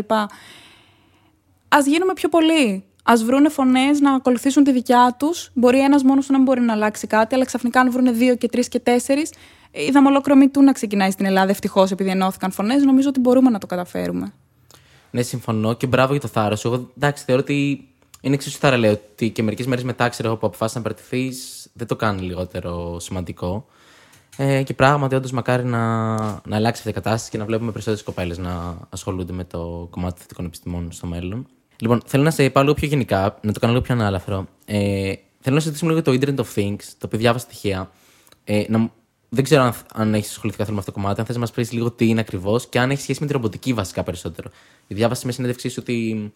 B: Α γίνουμε πιο πολλοί. Α βρούνε φωνές να ακολουθήσουν τη δικιά τους. Μπορεί ένας μόνος να μην μπορεί να αλλάξει κάτι, αλλά ξαφνικά αν βρούνε δύο και τρεις και τέσσερις, είδαμε ολόκληρο του να ξεκινάει στην Ελλάδα ευτυχώς επειδή ενώθηκαν φωνές. Νομίζω ότι μπορούμε να το καταφέρουμε.
A: Ναι, συμφωνώ και μπράβο για το θάρρος. Εγώ εντάξει, θεωρώ ότι είναι εξίσου θαραλέο ότι και μερικές μέρες μετά, ξέρω εγώ, που αποφάσισε να παραιτηθεί, δεν το κάνει λιγότερο σημαντικό. Ε, και πράγματι, όντως, μακάρι να, να αλλάξει αυτή η κατάσταση και να βλέπουμε περισσότερες κοπέλες να ασχολούνται με το κομμάτι των θετικών επιστημών στο μέλλον. Λοιπόν, θέλω να σε πάω λίγο πιο γενικά, να το κάνω λίγο πιο ανάλαφρο. Ε, θέλω να συζητήσουμε λίγο το Internet of Things, το οποίο διάβασα στοιχεία. Ε, να, δεν ξέρω αν, αν έχεις ασχοληθεί καθόλου με αυτό το κομμάτι, αν θες να μας πεις λίγο τι είναι ακριβώς και αν έχει σχέση με τη ρομποτική βασικά περισσότερο. Διάβασα με συνέντευξή σου ότι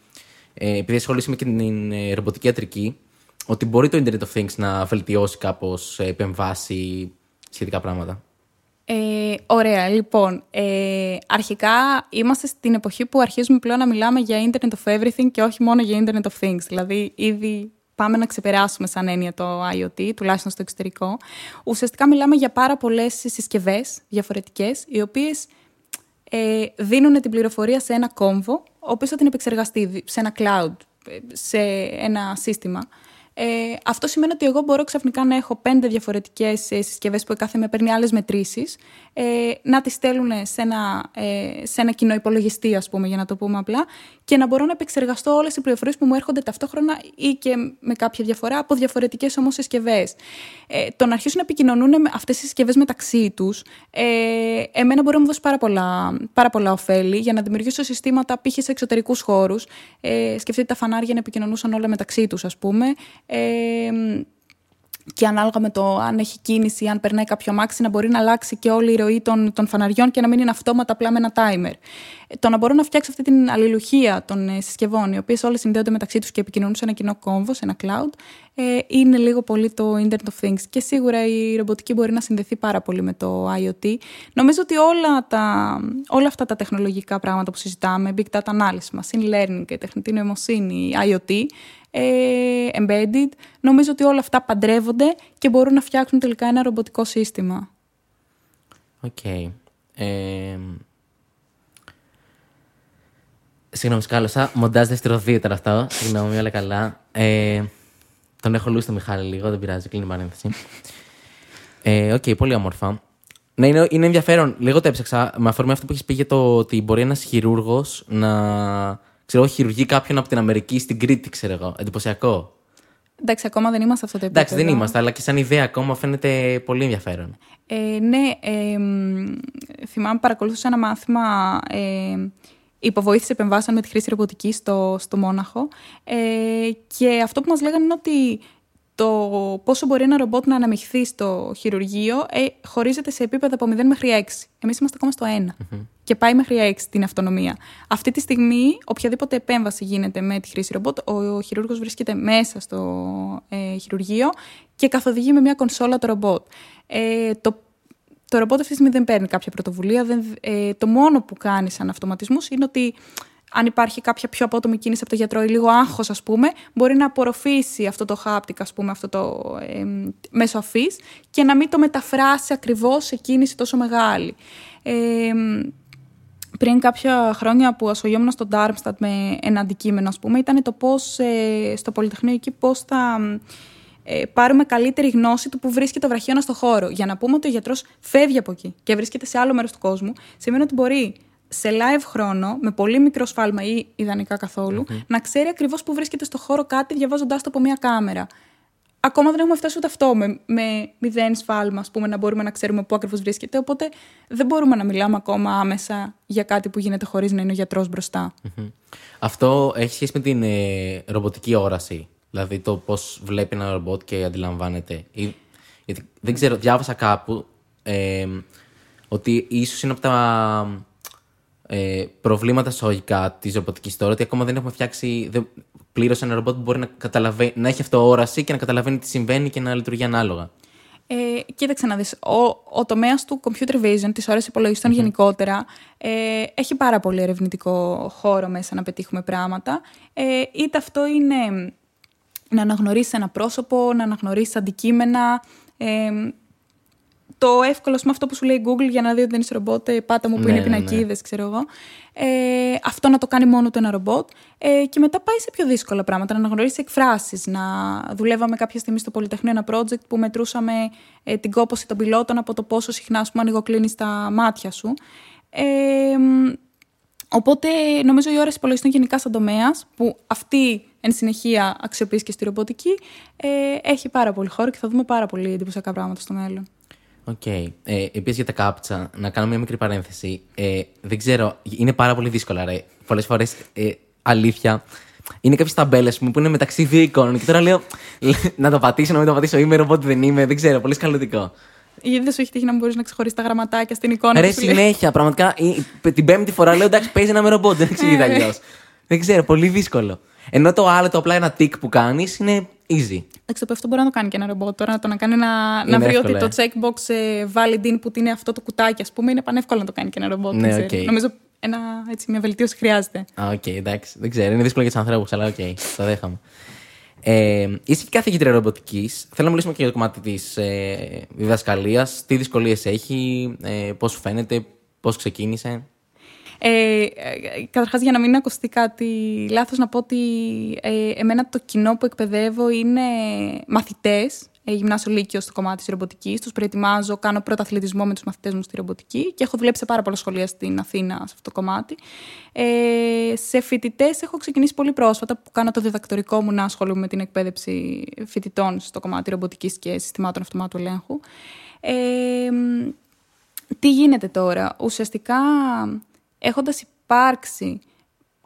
A: ε, επειδή ασχολείσαι με την ε, ρομποτική ιατρική, ότι μπορεί το Internet of Things να βελτιώσει κάπως ε, επεμβάσει σχετικά πράγματα;
B: Ε, ωραία, λοιπόν. Ε, αρχικά είμαστε στην εποχή που αρχίζουμε πλέον να μιλάμε για Internet of Everything και όχι μόνο για Internet of Things. Δηλαδή, ήδη πάμε να ξεπεράσουμε σαν έννοια το IoT, τουλάχιστον στο εξωτερικό. Ουσιαστικά μιλάμε για πάρα πολλές συσκευές διαφορετικές, οι οποίες ε, δίνουν την πληροφορία σε ένα κόμβο, ο οποίος θα την επεξεργαστεί σε ένα cloud, σε ένα σύστημα. Ε, αυτό σημαίνει ότι εγώ μπορώ ξαφνικά να έχω πέντε διαφορετικές ε, συσκευές που κάθε με παίρνει άλλες μετρήσεις, ε, να τις στέλνουν σε ένα, ε, σε ένα κοινό υπολογιστή, ας πούμε, για να το πούμε απλά, και να μπορώ να επεξεργαστώ όλες οι πληροφορίες που μου έρχονται ταυτόχρονα ή και με κάποια διαφορά από διαφορετικές όμως συσκευές. Ε, το να αρχίσουν να επικοινωνούν αυτές οι συσκευές μεταξύ τους, ε, εμένα μπορεί να μου δώσει πάρα πολλά, πάρα πολλά ωφέλη για να δημιουργήσω συστήματα π.χ. σε εξωτερικούς χώρους. Ε, σκεφτείτε τα φανάρια να επικοινωνούσαν όλα μεταξύ τους, ας πούμε. Ε, και ανάλογα με το αν έχει κίνηση, αν περνάει κάποιο αμάξι, να μπορεί να αλλάξει και όλη η ροή των, των φαναριών και να μην είναι αυτόματα απλά με ένα timer. Ε, το να μπορώ να φτιάξω αυτή την αλληλουχία των ε, συσκευών, οι οποίες όλες συνδέονται μεταξύ τους και επικοινωνούν σε ένα κοινό κόμβο, σε ένα cloud, ε, είναι λίγο πολύ το Internet of Things. Και σίγουρα η ρομποτική μπορεί να συνδεθεί πάρα πολύ με το IoT. Νομίζω ότι όλα, τα, όλα αυτά τα τεχνολογικά πράγματα που συζητάμε, big data analysis, machine learning, τεχνητή νοημοσύνη, IoT, ε, embedded. Νομίζω ότι όλα αυτά παντρεύονται και μπορούν να φτιάξουν τελικά ένα ρομποτικό σύστημα.
A: OK. Okay. Ε, συγγνώμη, σκάλωσα. Μοντάζ δεύτερο δύο τώρα αυτό. Συγγνώμη, όλα καλά. Ε, τον έχω λιώσει το Μιχάλη λίγο, δεν πειράζει, κλείνει η παρένθεση. Ε, OK, okay, πολύ όμορφα. Ναι, είναι, είναι ενδιαφέρον. Λίγο το έψαξα με αφορμή αυτό που έχεις πει για το ότι μπορεί ένας χειρούργος να ξέρω, χειρουργεί κάποιον από την Αμερική στην Κρήτη, ξέρω εγώ. Εντυπωσιακό.
B: Εντάξει, ακόμα δεν είμαστε αυτό το επίπεδο.
A: Εντάξει, δεν είμαστε, αλλά και σαν ιδέα ακόμα φαίνεται πολύ ενδιαφέρον.
B: Ε, ναι, ε, θυμάμαι παρακολούθησα ένα μάθημα ε, υποβοήθηση επεμβάσεων με τη χρήση ρομποτικής στο, στο Μόναχο. Ε, και αυτό που μας λέγανε είναι ότι το πόσο μπορεί ένα ρομπότ να αναμειχθεί στο χειρουργείο ε, χωρίζεται σε επίπεδα από 0 μέχρι 6. Εμείς είμαστε ακόμα στο 1 και πάει μέχρι 6 την αυτονομία. Αυτή τη στιγμή, οποιαδήποτε επέμβαση γίνεται με τη χρήση ρομπότ, ο, ο χειρούργος βρίσκεται μέσα στο ε, χειρουργείο και καθοδηγεί με μια κονσόλα το ρομπότ. Ε, το το ρομπότ αυτή τη στιγμή δεν παίρνει κάποια πρωτοβουλία. Δεν, ε, το μόνο που κάνει σαν αυτοματισμούς είναι ότι αν υπάρχει κάποια πιο απότομη κίνηση από το γιατρό ή λίγο άγχος, ας πούμε, μπορεί να απορροφήσει αυτό το haptic, ας πούμε, αυτό το ε, μέσω αφής και να μην το μεταφράσει ακριβώς σε κίνηση τόσο μεγάλη. Ε, πριν κάποια χρόνια που ασχολιόμουν στο Darmstadt με ένα αντικείμενο, ας πούμε, ήταν το πώς ε, στο Πολυτεχνείο εκεί πώς θα ε, πάρουμε καλύτερη γνώση του που βρίσκεται ο βραχίωνα στο χώρο. Για να πούμε ότι ο γιατρός φεύγει από εκεί και βρίσκεται σε άλλο μέρος του κόσμου, σημαίνει ότι μπορεί σε live χρόνο, με πολύ μικρό σφάλμα ή ιδανικά να ξέρει ακριβώς που βρίσκεται στο χώρο κάτι διαβάζοντάς το από μία κάμερα. Ακόμα δεν έχουμε φτάσει ούτε αυτό με, με μηδέν σφάλμα, ας πούμε, να μπορούμε να ξέρουμε πού ακριβώς βρίσκεται. Οπότε δεν μπορούμε να μιλάμε ακόμα άμεσα για κάτι που γίνεται χωρίς να είναι ο γιατρός
A: Αυτό έχει σχέση με την ε, ρομποτική όραση. Δηλαδή το πώς βλέπει ένα ρομπότ και αντιλαμβάνεται. γιατί δεν ξέρω, διάβασα κάπου ε, ότι ίσως είναι από τα ε, προβλήματα σογικά της ρομποτικής τώρα, ότι ακόμα δεν έχουμε φτιάξει πλήρω ένα ρομπότ που μπορεί να, να έχει αυτό όραση και να καταλαβαίνει τι συμβαίνει και να λειτουργεί ανάλογα.
B: Ε, κοίταξε να δεις, ο, ο τομέας του computer vision, της ώρας γενικότερα, ε, έχει πάρα πολύ ερευνητικό χώρο μέσα να πετύχουμε πράγματα. Ε, είτε αυτό είναι να αναγνωρίσεις ένα πρόσωπο, να αναγνωρίσεις αντικείμενα, ε, το εύκολο με αυτό που σου λέει Google για να δει ότι δεν είσαι ρομπότ, ε, πάτα μου που είναι ναι, ναι, ναι. πινακίδε, ξέρω εγώ. Ε, αυτό να το κάνει μόνο το ένα ρομπότ. Ε, και μετά πάει σε πιο δύσκολα πράγματα, να αναγνωρίσει εκφράσεις. Να δουλεύαμε κάποια στιγμή στο Πολυτεχνείο ένα project που μετρούσαμε ε, την κόπωση των πιλότων από το πόσο συχνά ας πούμε, ανοιγοκλίνεις τα μάτια σου. Ε, οπότε νομίζω η ώρα υπολογιστών γενικά σαν τομέα, που αυτή εν συνεχεία αξιοποιήσει και στη ρομποτική, ε, έχει πάρα πολύ χώρο και θα δούμε πάρα πολύ εντυπωσιακά πράγματα στο μέλλον.
A: OK. Okay. Ε, Επίσης για τα captcha, να κάνω μια μικρή παρένθεση. Ε, δεν ξέρω, είναι πάρα πολύ δύσκολα, ρε. Πολλές φορές, ε, αλήθεια, είναι κάποιες ταμπέλες που είναι μεταξύ δύο εικόνων. Και τώρα λέω να το πατήσω, να μην το πατήσω. Είμαι ρομπότ, δεν είμαι. Δεν ξέρω, πολύ σκαλωτικό.
B: Γιατί δεν σου έχει τύχει να μπορείς να ξεχωρίσεις τα γραμματάκια στην εικόνα.
A: Ρε, συνέχεια. Πραγματικά την πέμπτη φορά λέω εντάξει, παίζει να είμαι ρομπότ. Δεν εξηγείται ε. αλλιώς. δεν ξέρω, πολύ δύσκολο. Ενώ το άλλο, το απλά ένα τικ που κάνεις είναι easy.
B: Εντάξει, το αυτό μπορεί να το κάνει και ένα ρομπότ. Τώρα να το να κάνει να, να βρει ότι το checkbox ε, valid in που είναι αυτό το κουτάκι, ας πούμε, είναι πανεύκολο να το κάνει και ένα ρομπότ.
A: Ναι, okay.
B: Νομίζω ένα, έτσι, μια βελτίωση χρειάζεται.
A: Α, OK, okay, εντάξει. Δεν ξέρω. Είναι δύσκολο για τους ανθρώπους, αλλά OK, okay, το δέχομαι. Ε, είσαι και καθηγήτρια ρομποτικής. Θέλω να μιλήσουμε και για το κομμάτι της ε, διδασκαλίας. Τι δυσκολίες έχει, ε, πώς φαίνεται, πώς ξεκίνησε;
B: Ε, ε, καταρχάς, για να μην ακουστεί κάτι λάθος, να πω ότι ε, εμένα το κοινό που εκπαιδεύω είναι μαθητές ε, γυμνάσιο Λύκειο στο κομμάτι της ρομποτικής. Τους προετοιμάζω, κάνω πρώτο αθλητισμό με τους μαθητές μου στη ρομποτική και έχω δουλέψει σε πάρα πολλά σχολεία στην Αθήνα σε αυτό το κομμάτι. Ε, σε φοιτητές έχω ξεκινήσει πολύ πρόσφατα που κάνω το διδακτορικό μου να ασχολούμαι με την εκπαίδευση φοιτητών στο κομμάτι ρομποτικής και συστημάτων αυτομάτου ελέγχου. Ε, τι γίνεται τώρα; Ουσιαστικά έχοντας υπάρξει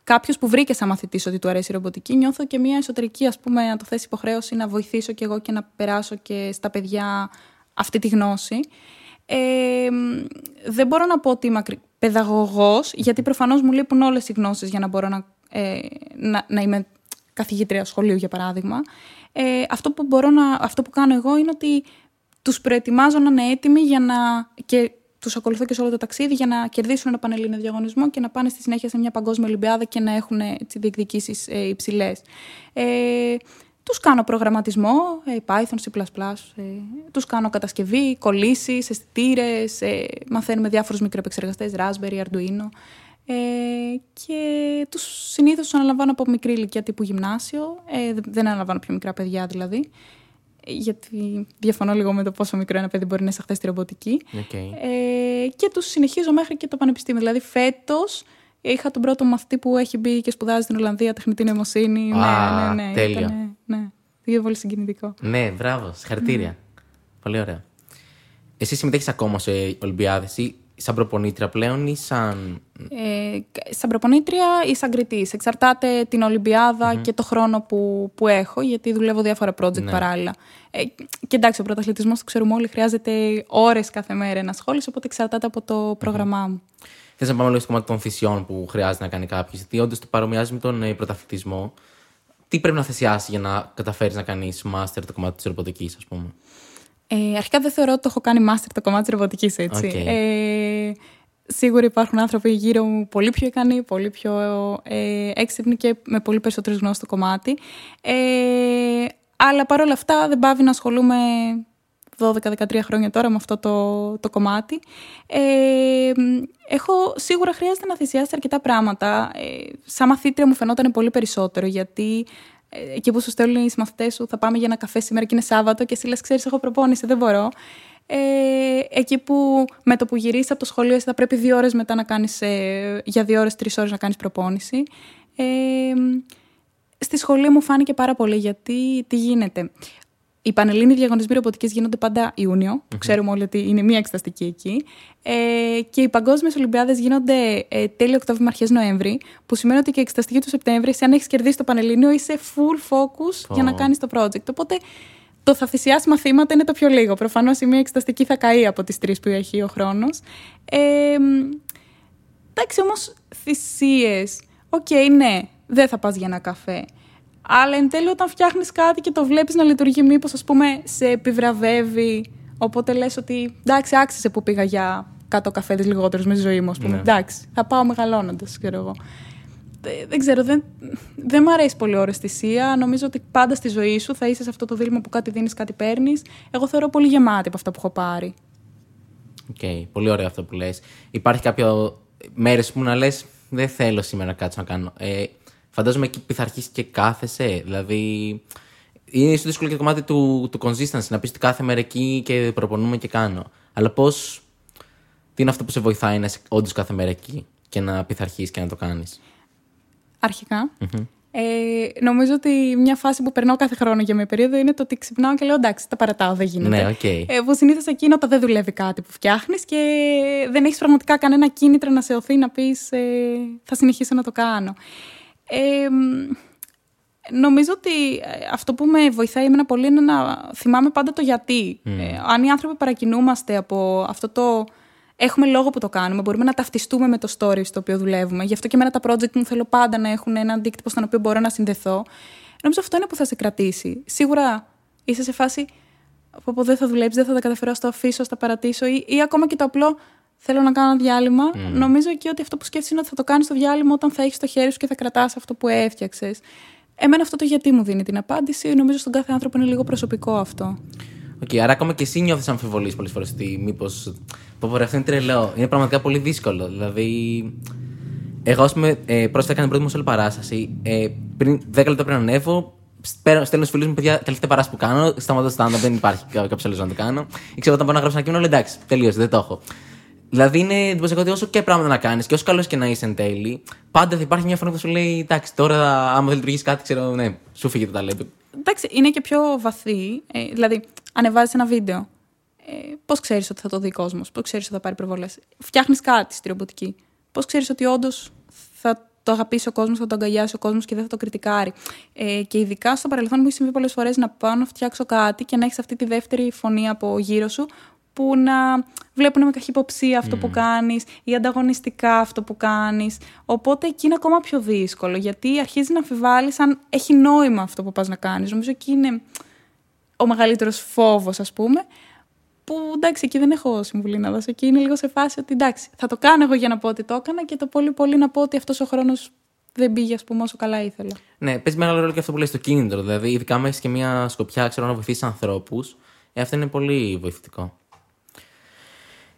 B: κάποιος που βρήκε σαν μαθητής ότι του αρέσει η ρομποτική, νιώθω και μια εσωτερική, ας πούμε, να το θέσει υποχρέωση να βοηθήσω κι εγώ και να περάσω και στα παιδιά αυτή τη γνώση. Ε, δεν μπορώ να πω ότι είμαι παιδαγωγός, γιατί προφανώς μου λείπουν όλες οι γνώσεις για να μπορώ να, ε, να, να είμαι καθηγήτρια σχολείου, για παράδειγμα. Ε, αυτό, που μπορώ να, αυτό που κάνω εγώ είναι ότι τους προετοιμάζω να είναι έτοιμοι για να, και τους ακολουθώ και σε όλο το ταξίδι για να κερδίσουν ένα πανελλήνιο διαγωνισμό και να πάνε στη συνέχεια σε μια παγκόσμια Ολυμπιάδα και να έχουν διεκδικήσεις ε, υψηλές. Ε, τους κάνω προγραμματισμό, ε, Python, C++, ε, τους κάνω κατασκευή, κολλήσεις, αισθητήρες, ε, μαθαίνουμε διάφορους μικροεπεξεργαστές, Raspberry, Arduino. Ε, και τους συνήθως τους αναλαμβάνω από μικρή ηλικία τύπου γυμνάσιο. Ε, δεν αναλαμβάνω πιο μικρά παιδιά δηλαδή γιατί διαφωνώ λίγο με το πόσο μικρό ένα παιδί μπορεί να εισαχθεί στη ρομποτική. Okay. Ε, και τους συνεχίζω μέχρι και το πανεπιστήμιο. Δηλαδή, φέτος είχα τον πρώτο μαθητή που έχει μπει και σπουδάζει στην Ολλανδία τεχνητή νοημοσύνη.
A: Ah, ναι, ναι, ναι. Τέλειο.
B: Ήταν, ναι, ναι. πολύ συγκινητικό.
A: Ναι, μπράβο. Συγχαρητήρια. Πολύ ωραία. Εσύ συμμετέχεις ακόμα σε Ολυμπιάδες ή σαν προπονήτρια πλέον ή σαν.
B: Ε, σαν προπονήτρια ή σαν κριτής. Εξαρτάται την ολυμπιαδα και το χρόνο που, που έχω, γιατί δουλεύω διάφορα project ναι. παράλληλα. Ε, και εντάξει, ο πρωταθλητισμός, το ξέρουμε όλοι, χρειάζεται ώρες κάθε μέρα ένα σχόλιο, οπότε εξαρτάται από το πρόγραμμά μου.
A: Θες να πάμε λίγο στο κομμάτι των θυσιών που χρειάζεται να κάνει κάποιος, γιατί όντως το παρομοιάζει με τον ε, πρωταθλητισμό. Τι πρέπει να θυσιάσει για να καταφέρεις να κάνεις master το κομμάτι της ρομποτική, ας πούμε;
B: Ε, αρχικά δεν θεωρώ ότι το έχω κάνει master το κομμάτι της ρομποτικής έτσι. Ε, σίγουρα υπάρχουν άνθρωποι γύρω μου πολύ πιο ικανοί, πολύ πιο ε, έξυπνοι και με πολύ περισσότερες γνώσεις στο κομμάτι. Ε, αλλά παρόλα αυτά δεν πάβει να ασχολούμαι 12-13 χρόνια τώρα με αυτό το, το κομμάτι. Ε, έχω, σίγουρα χρειάζεται να θυσιάσει αρκετά πράγματα. Ε, σαν μαθήτρια μου φαινόταν πολύ περισσότερο γιατί ε, εκεί που σου στέλνουν οι μαθητέ σου, θα πάμε για ένα καφέ σήμερα και είναι Σάββατο και εσύ λες: Ξέρεις, έχω προπόνηση, δεν μπορώ. Ε, εκεί που με το που γυρίσεις από το σχολείο, εσύ θα πρέπει δύο ώρες μετά να κάνεις, ε, για δύο ώρες, τρεις ώρες να κάνεις προπόνηση. Ε, στη σχολή μου φάνηκε πάρα πολύ γιατί τι γίνεται. Οι Πανελλήνιοι διαγωνισμοί ρομποτικής γίνονται πάντα Ιούνιο, που ξέρουμε όλοι ότι είναι μία εξεταστική εκεί. Ε, και οι Παγκόσμιες Ολυμπιάδες γίνονται ε, τέλειο Οκτώβρη με αρχές Νοέμβρη, που σημαίνει ότι και η εξεταστική του Σεπτέμβρη, αν έχεις κερδίσει το Πανελλήνιο, είσαι full focus για να κάνεις το project. Οπότε το θα θυσιάσει μαθήματα είναι το πιο λίγο. Προφανώς η μία εξεταστική θα καεί από τις τρεις που έχει ο χρόνος. Ε, εντάξει, όμως θυσίες. Οκ, okay, ναι, δεν θα πας για ένα καφέ. Αλλά εν τέλει, όταν φτιάχνεις κάτι και το βλέπεις να λειτουργεί, νιώθεις ας πούμε σε επιβραβεύει. Οπότε λες ότι εντάξει, άξιζε που πήγα για κάποιους καφέδες λιγότερους στη ζωή μου, ας πούμε. Ναι. Εντάξει, θα πάω μεγαλώνοντας, ξέρω εγώ. Δεν ξέρω, δεν, δεν μου αρέσει πολύ η ώρα θυσία. Νομίζω ότι πάντα στη ζωή σου θα είσαι σε αυτό το δίλημμα που κάτι δίνεις, κάτι παίρνεις. Εγώ θεωρώ πολύ γεμάτη από αυτά που έχω πάρει.
A: Οκ, okay, πολύ ωραίο αυτό που λες. Υπάρχει κάποια μέρα που να λες, δεν θέλω σήμερα να κάτσω να κάνω. Ε, φαντάζομαι εκεί πειθαρχείς και κάθεσαι. Δηλαδή, είναι ίσως δύσκολο και το κομμάτι του, του consistency, να πεις ότι κάθε μέρα εκεί και προπονούμαι και κάνω. Αλλά πώς. Τι είναι αυτό που σε βοηθάει να είσαι όντως κάθε μέρα εκεί και να πειθαρχείς και να το κάνεις;
B: Αρχικά. Ε, νομίζω ότι μια φάση που περνάω κάθε χρόνο για μια περίοδο είναι το ότι ξυπνάω και λέω εντάξει, τα παρατάω, δεν γίνεται.
A: Ναι, okay.
B: ε, που συνήθως εκείνο όταν δεν δουλεύει κάτι που φτιάχνεις και δεν έχεις πραγματικά κανένα κίνητρο να σε οθεί να πεις ε, θα συνεχίσω να το κάνω. Ε, νομίζω ότι ε, αυτό που με βοηθάει εμένα πολύ είναι να θυμάμαι πάντα το γιατί. Mm. Ε, αν οι άνθρωποι παρακινούμαστε από αυτό το έχουμε λόγο που το κάνουμε, μπορούμε να ταυτιστούμε με το story στο οποίο δουλεύουμε. Γι' αυτό και εμένα τα project μου θέλω πάντα να έχουν ένα αντίκτυπο στον οποίο μπορώ να συνδεθώ. Νομίζω αυτό είναι που θα σε κρατήσει. Σίγουρα είσαι σε φάση που δεν θα δουλέψει, δεν θα τα καταφέρω, θα το αφήσω, θα τα παρατήσω ή, ή ακόμα και το απλό θέλω να κάνω ένα διάλειμμα. Mm. Νομίζω και ότι αυτό που σκέφτεσαι είναι ότι θα το κάνεις το διάλειμμα όταν θα έχεις το χέρι σου και θα κρατάς αυτό που έφτιαξες. Εμένα αυτό το γιατί μου δίνει την απάντηση. Νομίζω στον κάθε άνθρωπο είναι λίγο προσωπικό αυτό.
A: Οκ, okay, άρα ακόμα και εσύ νιώθεις αμφιβολίες πολλές φορές ότι μήπως Πω, πω, αυτό είναι τρελό. Είναι πραγματικά πολύ δύσκολο. Δηλαδή, εγώ, ας πούμε, ε, πρόσφατα έκανα την πρώτη μου παράσταση. Ε, πριν 10 λεπτά πριν ανέβω, στέλνω στους φίλους μου, παιδιά, τελευταία παράσταση που κάνω. Σταματώ stand δεν υπάρχει κάποιος άλλος να το κάνω. Ή ξέρω όταν πάω να γράψω ένα κείμενο, λέω εντάξει, τελείωσε, δεν το έχω. Δηλαδή είναι εντυπωσιακό ότι όσο και πράγματα να κάνεις και όσο καλός και να είσαι εν τέλει, πάντα θα υπάρχει μια φωνή που σου λέει εντάξει, τώρα άμα δεν λειτουργήσει κάτι, ξέρω, ναι, σου φύγει το ταλέντο.
B: Εντάξει, είναι και πιο βαθύ. Ε, δηλαδή, ανεβάζεις ένα βίντεο. Ε, Πώς ξέρεις ότι θα το δει ο κόσμος, Πώς ξέρεις ότι θα πάρει προβολές. Φτιάχνεις κάτι στη ρομποτική. Πώς ξέρεις ότι όντως θα το αγαπήσει ο κόσμος, θα το αγκαλιάσει ο κόσμος και δεν θα το κριτικάρει. Ε, και ειδικά στο παρελθόν μου έχει συμβεί πολλές φορές να πάω να φτιάξω κάτι και να έχεις αυτή τη δεύτερη φωνή από γύρω σου που να βλέπουν με καχυποψία αυτό που κάνεις ή ανταγωνιστικά αυτό που κάνεις. Οπότε εκεί είναι ακόμα πιο δύσκολο γιατί αρχίζει να αμφιβάλλεις αν έχει νόημα αυτό που πας να κάνεις. Νομίζω εκεί είναι ο μεγαλύτερος φόβος ας πούμε που εντάξει εκεί δεν έχω συμβουλή να δώσω. Εκεί είναι λίγο σε φάση ότι εντάξει θα το κάνω εγώ για να πω ότι το έκανα και το πολύ πολύ να πω ότι αυτός ο χρόνος δεν πήγε, ας πούμε, όσο καλά ήθελα.
A: Ναι, παίζει μεγάλο ρόλο και αυτό που λέει στο κίνητρο. Δηλαδή, ειδικά με έχει και μια σκοπιά, ξέρω, να βοηθήσεις ανθρώπους. Ε, αυτό είναι πολύ βοηθητικό.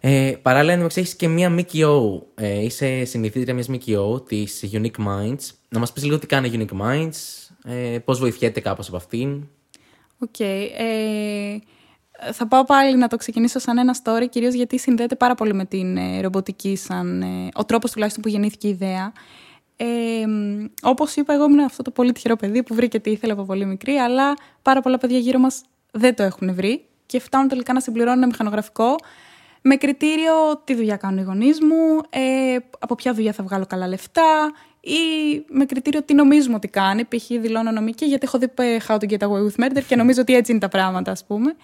A: Ε, παράλληλα, να έχεις και μία ΜΚΟ. Ε, είσαι συνηθίτρια μιας ΜΚΟ της Unique Minds. Να μας πεις λίγο τι κάνει Unique Minds, ε, πώς βοηθιέται κάπως από αυτήν.
B: Οκ. Okay, ε, θα πάω πάλι να το ξεκινήσω σαν ένα story, κυρίως γιατί συνδέεται πάρα πολύ με την ε, ρομποτική, σαν ε, ο τρόπος τουλάχιστον που γεννήθηκε η ιδέα. Ε, Όπως είπα, εγώ ήμουν αυτό το πολύ τυχερό παιδί που βρήκε τι ήθελε από πολύ μικρή, αλλά πάρα πολλά παιδιά γύρω μας δεν το έχουν βρει και φτάνουν τελικά να συμπληρώνουν ένα μηχανογραφικό με κριτήριο τι δουλειά κάνουν οι γονείς μου, ε, από ποια δουλειά θα βγάλω καλά λεφτά ή με κριτήριο τι νομίζουμε ότι κάνει. Π.χ. δηλώνω νομική γιατί έχω δει How to Get Away with Murder και νομίζω ότι έτσι είναι τα πράγματα, ας πούμε.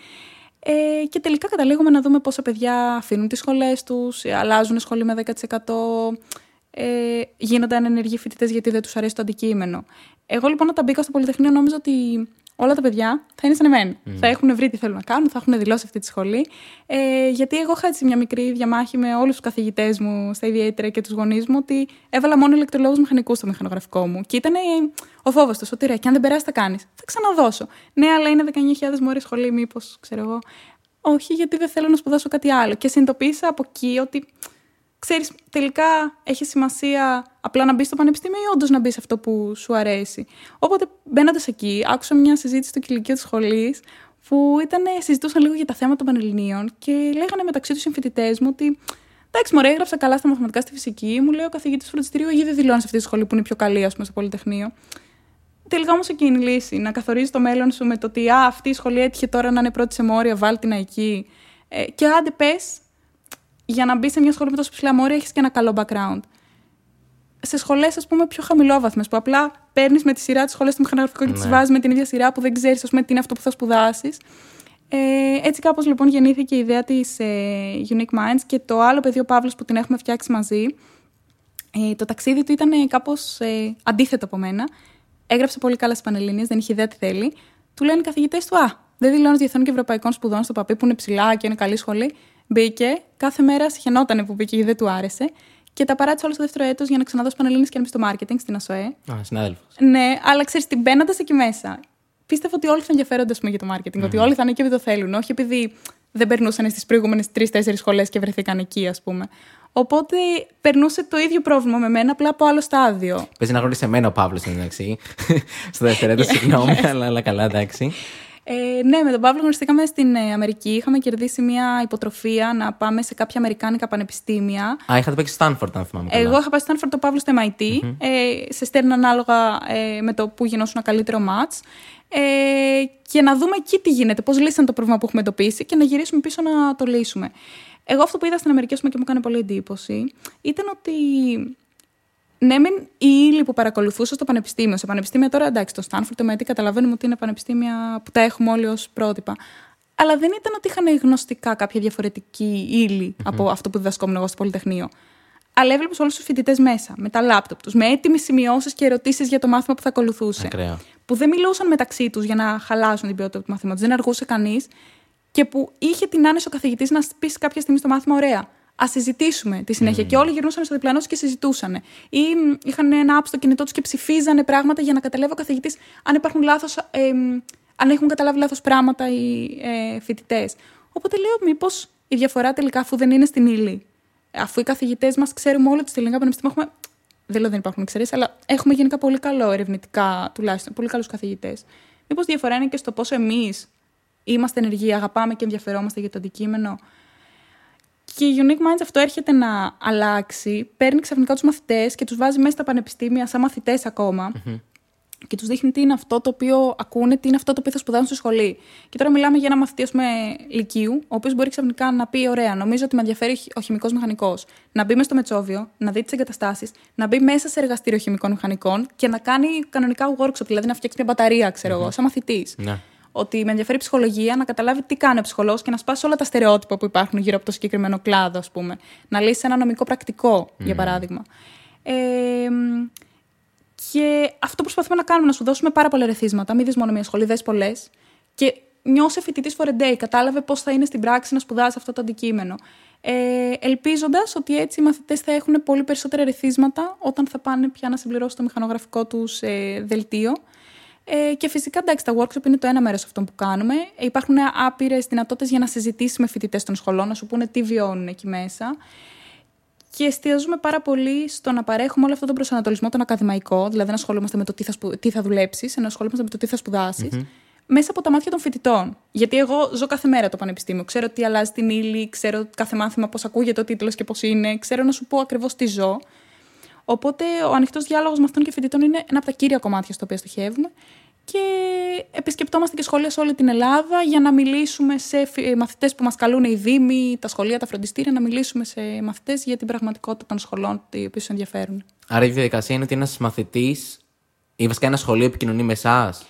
B: Ε, και τελικά καταλήγουμε να δούμε πόσα παιδιά αφήνουν τις σχολές τους, αλλάζουν σχολή με 10%, ε, γίνονται ανενεργοί φοιτητές γιατί δεν τους αρέσει το αντικείμενο. Εγώ λοιπόν όταν μπήκα στο Πολυτεχνείο νόμιζα ότι όλα τα παιδιά θα είναι σαν εμένα. Mm. Θα έχουν βρει τι θέλουν να κάνουν, θα έχουν δηλώσει αυτή τη σχολή. Ε, γιατί εγώ είχα έτσι μια μικρή διαμάχη με όλους τους καθηγητές μου στα ιδιαίτερα και τους γονείς μου ότι έβαλα μόνο ηλεκτρολόγους μηχανικούς στο μηχανογραφικό μου. Και ήταν ο φόβος τους ότι ρε, και αν δεν περάσει, θα κάνεις. Θα ξαναδώσω. Ναι, αλλά είναι 19.000 μόρε σχολή, μήπως ξέρω εγώ. Όχι, γιατί δεν θέλω να σπουδάσω κάτι άλλο. Και συνειδητοποίησα από εκεί ότι ξέρεις, τελικά έχει σημασία απλά να μπεις στο πανεπιστήμιο ή όντως να μπεις σε αυτό που σου αρέσει. Οπότε μπαίνοντας εκεί, άκουσα μια συζήτηση στο κηλικείο της σχολής που ήταν, συζητούσαν λίγο για τα θέματα των Πανελληνίων και λέγανε μεταξύ τους συμφοιτητέ μου ότι Εντάξει, μωρέ, έγραψα καλά στα μαθηματικά στη φυσική. Μου λέει ο καθηγητής του φροντιστηρίου, γιατί δεν δηλώνεις αυτή τη σχολή που είναι πιο καλή, ας πούμε, στο Πολυτεχνείο. Τελικά όμως εκεί είναι η λύση. Να καθορίζεις το μέλλον σου με το ότι α, αυτή η σχολή έτυχε τώρα να είναι πρώτη σε μόρια, βάλει την εκεί. Ε, και άντε πες, για να μπει σε μια σχολή με τόσο ψηλά μόρια, έχεις και ένα καλό background. Σε σχολές, ας πούμε, πιο χαμηλόβαθμες, που απλά παίρνεις με τη σειρά τη σχολές στο μηχανογραφικό και ναι. τι βάζεις με την ίδια σειρά που δεν ξέρεις, ας πούμε, τι είναι αυτό που θα σπουδάσεις. Ε, έτσι κάπως λοιπόν γεννήθηκε η ιδέα της ε, Unique Minds και το άλλο παιδί ο Παύλος που την έχουμε φτιάξει μαζί ε, το ταξίδι του ήταν κάπως ε, αντίθετο από μένα έγραψε πολύ καλά στις Πανελλήνιες, δεν είχε ιδέα τι θέλει του λένε οι καθηγητές του «Α, δεν δηλώνεις διεθνών και ευρωπαϊκών σπουδών στο παπί που είναι ψηλά και είναι καλή σχολή Μπήκε, κάθε μέρα συχαινότανε που μπήκε γιατί δεν του άρεσε. Και τα παράτησε όλο στο δεύτερο έτος για να ξαναδώσει πανελίνε και να μπει στο marketing στην ΑΣΟΕ.
A: Α, συνάδελφος.
B: Ναι, αλλά ξέρεις, την μπαίνοντα εκεί μέσα. Πίστευα ότι όλοι θα ενδιαφέρονται πούμε, για το marketing. Mm. Ότι όλοι θα είναι εκεί επειδή το θέλουν. Όχι επειδή δεν περνούσαν στις προηγούμενες τρει-τέσσερι σχολές και βρεθήκαν εκεί, ας πούμε. Οπότε περνούσε το ίδιο πρόβλημα με μένα, απλά από άλλο στάδιο.
A: Παίζει να γνωρίσει εμένα ο Παύλος, εντάξει. στο δεύτερο έτος, συγγνώμη, αλλά, αλλά καλά, εντάξει.
B: Ε, ναι, με τον Παύλο γνωριστήκαμε στην ε, Αμερική. Είχαμε κερδίσει μια υποτροφία να πάμε σε κάποια Αμερικάνικα πανεπιστήμια.
A: Α, είχατε πάει στο Στάνφορντ, αν θυμάμαι. Καλά.
B: Εγώ είχα πάει στο Στάνφορντ, το Παύλο στο MIT. Mm-hmm. Ε, σε στέλνουν ανάλογα ε, με το που γινώσουν ένα καλύτερο ματ. Ε, και να δούμε εκεί τι γίνεται, πώς λύσαν το πρόβλημα που έχουμε εντοπίσει και να γυρίσουμε πίσω να το λύσουμε. Εγώ αυτό που είδα στην Αμερική και μου έκανε πολύ εντύπωση ήταν ότι ναι, μεν η ύλη που παρακολουθούσα στο πανεπιστήμιο. Σε πανεπιστήμια τώρα, εντάξει, το Στάνφορντ, το MIT, καταλαβαίνουμε ότι είναι πανεπιστήμια που τα έχουμε όλοι ως πρότυπα. Αλλά δεν ήταν ότι είχαν γνωστικά κάποια διαφορετική ύλη mm-hmm. από αυτό που διδασκόμουν εγώ στο Πολυτεχνείο. Αλλά έβλεπες όλους τους φοιτητές μέσα, με τα λάπτοπ τους, με έτοιμες σημειώσεις και ερωτήσεις για το μάθημα που θα ακολουθούσε.
A: Ακραία.
B: Που δεν μιλούσαν μεταξύ τους για να χαλάσουν την ποιότητα του μαθήματος, δεν αργούσε κανείς και που είχε την άνεση ο καθηγητής να πει κάποια στιγμή στο μάθημα: Ωραία, Α συζητήσουμε τη συνέχεια. Mm. Και όλοι γυρνούσαν στο διπλανό και συζητούσαν. Ή είχαν ένα app στο κινητό τους και ψηφίζανε πράγματα για να καταλάβει ο καθηγητής αν υπάρχουν λάθος, ε, αν έχουν καταλάβει λάθος πράγματα οι ε, φοιτητές. Οπότε λέω, μήπως η διαφορά τελικά αφού δεν είναι στην ύλη. Αφού οι καθηγητές μας ξέρουμε όλοι ότι στη ελληνικά πανεπιστήμια έχουμε. Δεν λέω δεν υπάρχουν εξαιρέσεις, αλλά έχουμε γενικά πολύ καλό ερευνητικά τουλάχιστον, πολύ καλούς καθηγητές. Μήπως διαφορά είναι και στο πόσο εμείς είμαστε ενεργοί, αγαπάμε και ενδιαφερόμαστε για το αντικείμενο; Και η Unique Minds αυτό έρχεται να αλλάξει. Παίρνει ξαφνικά τους μαθητές και τους βάζει μέσα στα πανεπιστήμια σαν μαθητές ακόμα. Mm-hmm. Και τους δείχνει τι είναι αυτό το οποίο ακούνε, τι είναι αυτό το οποίο θα σπουδάσουν στη σχολή. Και τώρα μιλάμε για ένα μαθητή, ας πούμε, λυκείου, ο οποίος μπορεί ξαφνικά να πει: Ωραία, νομίζω ότι με ενδιαφέρει ο χημικός μηχανικός. Να μπει μέσα στο Μετσόβιο, να δει τις εγκαταστάσεις, να μπει μέσα σε εργαστήριο χημικών μηχανικών και να κάνει κανονικά workshop, δηλαδή να φτιάξει μια μπαταρία, ξέρω mm-hmm. εγώ, σαν μαθητής. Ναι ότι με ενδιαφέρει η ψυχολογία, να καταλάβει τι κάνει ο ψυχολόγος και να σπάσει όλα τα στερεότυπα που υπάρχουν γύρω από το συγκεκριμένο κλάδο, ας πούμε. Να λύσει ένα νομικό πρακτικό, για παράδειγμα. Ε, και αυτό προσπαθούμε να κάνουμε, να σου δώσουμε πάρα πολλά ρεθίσματα. Μην δει μόνο μια σχολή, δε πολλές. Και νιώσε φοιτητής for a day. Κατάλαβε πώς θα είναι στην πράξη να σπουδάσει αυτό το αντικείμενο. Ε, Ελπίζοντας ότι έτσι οι μαθητές θα έχουν πολύ περισσότερα ρεθίσματα όταν θα πάνε πια να συμπληρώσουν το μηχανογραφικό τους ε, δελτίο ε, και φυσικά, εντάξει, τα workshop είναι το ένα μέρος αυτών που κάνουμε. Υπάρχουν άπειρες δυνατότητες για να συζητήσει με φοιτητές των σχολών, να σου πούνε τι βιώνουν εκεί μέσα. Και εστιαζούμε πάρα πολύ στο να παρέχουμε όλο αυτόν τον προσανατολισμό τον ακαδημαϊκό, δηλαδή να ασχολούμαστε με το τι θα, σπου... τι θα δουλέψεις, να ασχολούμαστε με το τι θα σπουδασει μέσα από τα μάτια των φοιτητών. Γιατί εγώ ζω κάθε μέρα το πανεπιστήμιο. Ξέρω τι αλλάζει την ύλη, ξέρω κάθε μάθημα πώς ακούγεται ο τίτλος και πώς είναι, ξέρω να σου πω ακριβώς τι ζω. Οπότε ο ανοιχτός διάλογος με αυτών και φοιτητών είναι ένα από τα κύρια κομμάτια στο οποίο στοχεύουμε. Και επισκεπτόμαστε και σχολεία σε όλη την Ελλάδα για να μιλήσουμε σε μαθητές που μας καλούν οι Δήμοι, τα σχολεία, τα φροντιστήρια, να μιλήσουμε σε μαθητές για την πραγματικότητα των σχολών, οι οποίε ενδιαφέρουν.
A: Άρα η διαδικασία είναι ότι ένας μαθητής ή βασικά ένα σχολείο επικοινωνεί με εσάς;
B: ε,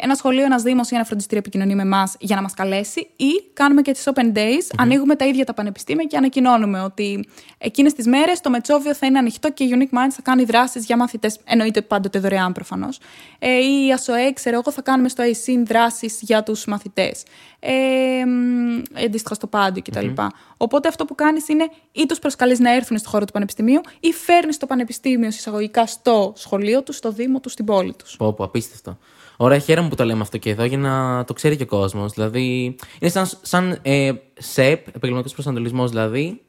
B: ένα σχολείο, ένας Δήμος ή ένα φροντιστήριο επικοινωνεί με εμάς για να μας καλέσει, ή κάνουμε και τις Open Days, ανοίγουμε τα ίδια τα πανεπιστήμια και ανακοινώνουμε ότι εκείνες τις μέρες το Μετσόβιο θα είναι ανοιχτό και η Unique Minds θα κάνει δράσεις για μαθητές. Εννοείται πάντοτε δωρεάν προφανώς. Ε, ή η ΑΣΟΕ, ξέρω εγώ, θα κάνουμε στο ΑΕΣΥΝ δράσεις για τους μαθητές. Ε, αντίστοιχα στο πάντιο κτλ. Mm-hmm. Οπότε αυτό που κάνεις είναι ή τους προσκαλείς να έρθουν στο χώρο του πανεπιστημίου ή φέρνεις το πανεπιστήμιο εισαγωγικά στο σχολείο τους, στο Δήμο τους, στην πόλη τους.
A: Πω, πω, απίστευτο. Ωραία, χαίρομαι που το λέμε αυτό και εδώ για να το ξέρει και ο κόσμος. Δηλαδή, είναι σαν, σαν ε, ΣΕΠ, επαγγελματικός προσανατολισμός δηλαδή.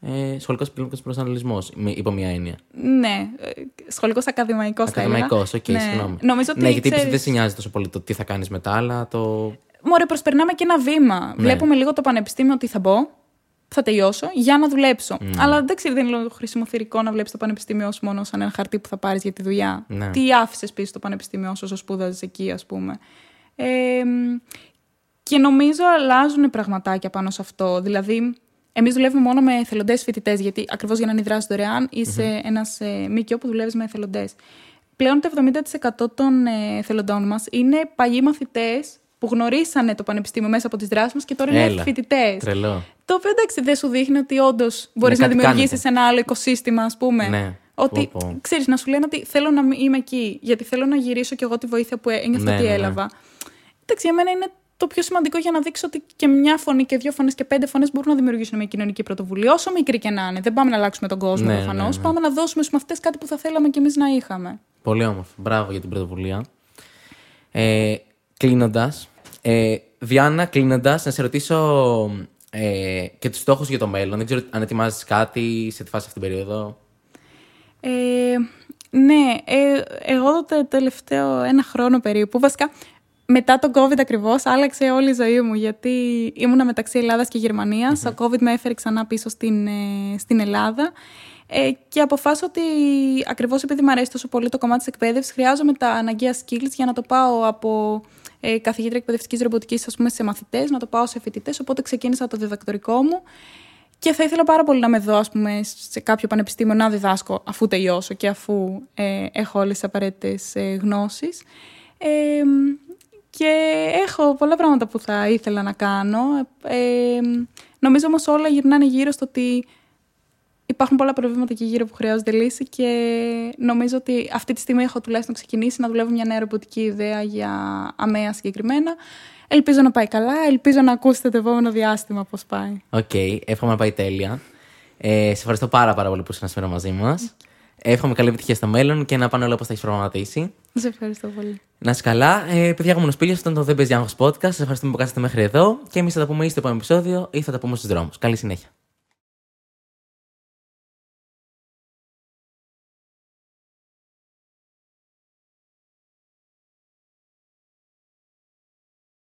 A: Ε, σχολικός επαγγελματικός προσανατολισμός, υπό μία έννοια.
B: Ναι, ε, σχολικός ακαδημαϊκός θα
A: Ακαδημαϊκός, οκ, okay, ναι. συγγνώμη.
B: Νομίζω ότι
A: ναι, γιατί ξέρεις... δεν σε νοιάζει τόσο πολύ το τι θα κάνεις μετά, αλλά το.
B: Μωρέ, προσπερνάμε και ένα βήμα. Ναι. Βλέπουμε λίγο το πανεπιστήμιο ότι θα μπω θα τελειώσω για να δουλέψω. Mm. Αλλά δεν ξέρω, δεν είναι χρησιμοθηρικό να βλέπεις το πανεπιστήμιο σου μόνο σαν ένα χαρτί που θα πάρεις για τη δουλειά. Ναι. Τι άφησες πίσω στο πανεπιστήμιο όσο σπούδαζες εκεί, ας πούμε. Ε, και νομίζω αλλάζουν πραγματάκια πάνω σε αυτό. Δηλαδή, εμείς δουλεύουμε μόνο με εθελοντές φοιτητές, γιατί ακριβώς για να είναι η δράση δωρεάν είσαι mm-hmm. ένας ε, ΜΚΟ που δουλεύεις με εθελοντές. Πλέον το 70% των ε, εθελοντών μας είναι παλιοί μαθητές που γνωρίσανε το πανεπιστήμιο μέσα από τις δράσεις μας και τώρα είναι φοιτητές.
A: Τρελό.
B: Το οποίο εντάξει δεν σου δείχνει ότι όντως μπορείς να δημιουργήσεις ένα άλλο οικοσύστημα, ας πούμε.
A: Ναι.
B: Ότι ξέρεις, να σου λένε ότι θέλω να είμαι εκεί, γιατί θέλω να γυρίσω κι εγώ τη βοήθεια που ένιωθα ναι, ότι ναι, ναι. έλαβα. Εντάξει, για μένα είναι το πιο σημαντικό για να δείξω ότι και μια φωνή και δύο φωνές και πέντε φωνές μπορούν να δημιουργήσουν μια κοινωνική πρωτοβουλία, όσο μικρή και να είναι. Δεν πάμε να αλλάξουμε τον κόσμο ναι, προφανώς. Ναι, ναι, Πάμε να δώσουμε στους μαθητές κάτι που θα θέλαμε κι εμείς να είχαμε.
A: Πολύ όμορφο. Μπράβο για την πρωτοβουλία. Ε, Κλείνοντας, ε, Διάννα, κλείνοντας, να σε ρωτήσω ε, και τους στόχους για το μέλλον. Δεν ξέρω αν ετοιμάζεις κάτι σε τη φάση αυτή την περίοδο.
B: Ε, ναι, ε, εγώ το τελευταίο ένα χρόνο περίπου, βασικά μετά τον COVID ακριβώς, άλλαξε όλη η ζωή μου. Γιατί ήμουνα μεταξύ Ελλάδας και Γερμανίας. Mm-hmm. Ο COVID με έφερε ξανά πίσω στην, ε, στην Ελλάδα. Ε, και αποφάσισα ότι ακριβώς επειδή μου αρέσει τόσο πολύ το κομμάτι της εκπαίδευσης, χρειάζομαι τα αναγκαία skills για να το πάω από ε, καθηγήτρια εκπαιδευτικής ρομποτικής, ας πούμε, σε μαθητές, να το πάω σε φοιτητές. Οπότε ξεκίνησα το διδακτορικό μου. Και θα ήθελα πάρα πολύ να με δω, ας πούμε, σε κάποιο πανεπιστήμιο να διδάσκω αφού τελειώσω και αφού ε, έχω όλες τις απαραίτητες ε, γνώσεις. Ε, και έχω πολλά πράγματα που θα ήθελα να κάνω. Ε, νομίζω όμως όλα γυρνάνε γύρω στο ότι υπάρχουν πολλά προβλήματα εκεί γύρω που χρειάζονται λύση και νομίζω ότι αυτή τη στιγμή έχω τουλάχιστον ξεκινήσει να δουλεύω μια νέα ρομποτική ιδέα για αμαία συγκεκριμένα. Ελπίζω να πάει καλά, ελπίζω να ακούσετε το επόμενο διάστημα πώς πάει.
A: Οκ, okay, εύχομαι να πάει τέλεια. Ε, σε ευχαριστώ πάρα, πάρα πολύ που ήσασταν σήμερα μαζί μας. Εύχομαι καλή επιτυχία στο μέλλον και να πάνε όλα όπως τα έχεις προγραμματίσει.
B: Σε ευχαριστώ πολύ.
A: Να είσαι καλά. Ε, παιδιά, εγώ Σπίλιος, αυτό ήταν το Δεν Παίζει Άγχος Podcast. Σας ευχαριστούμε που κάθεστε μέχρι εδώ. Και εμείς θα τα πούμε ή στο επόμενο επεισόδιο ή θα τα πούμε στους δρόμους. Καλή συνέχεια.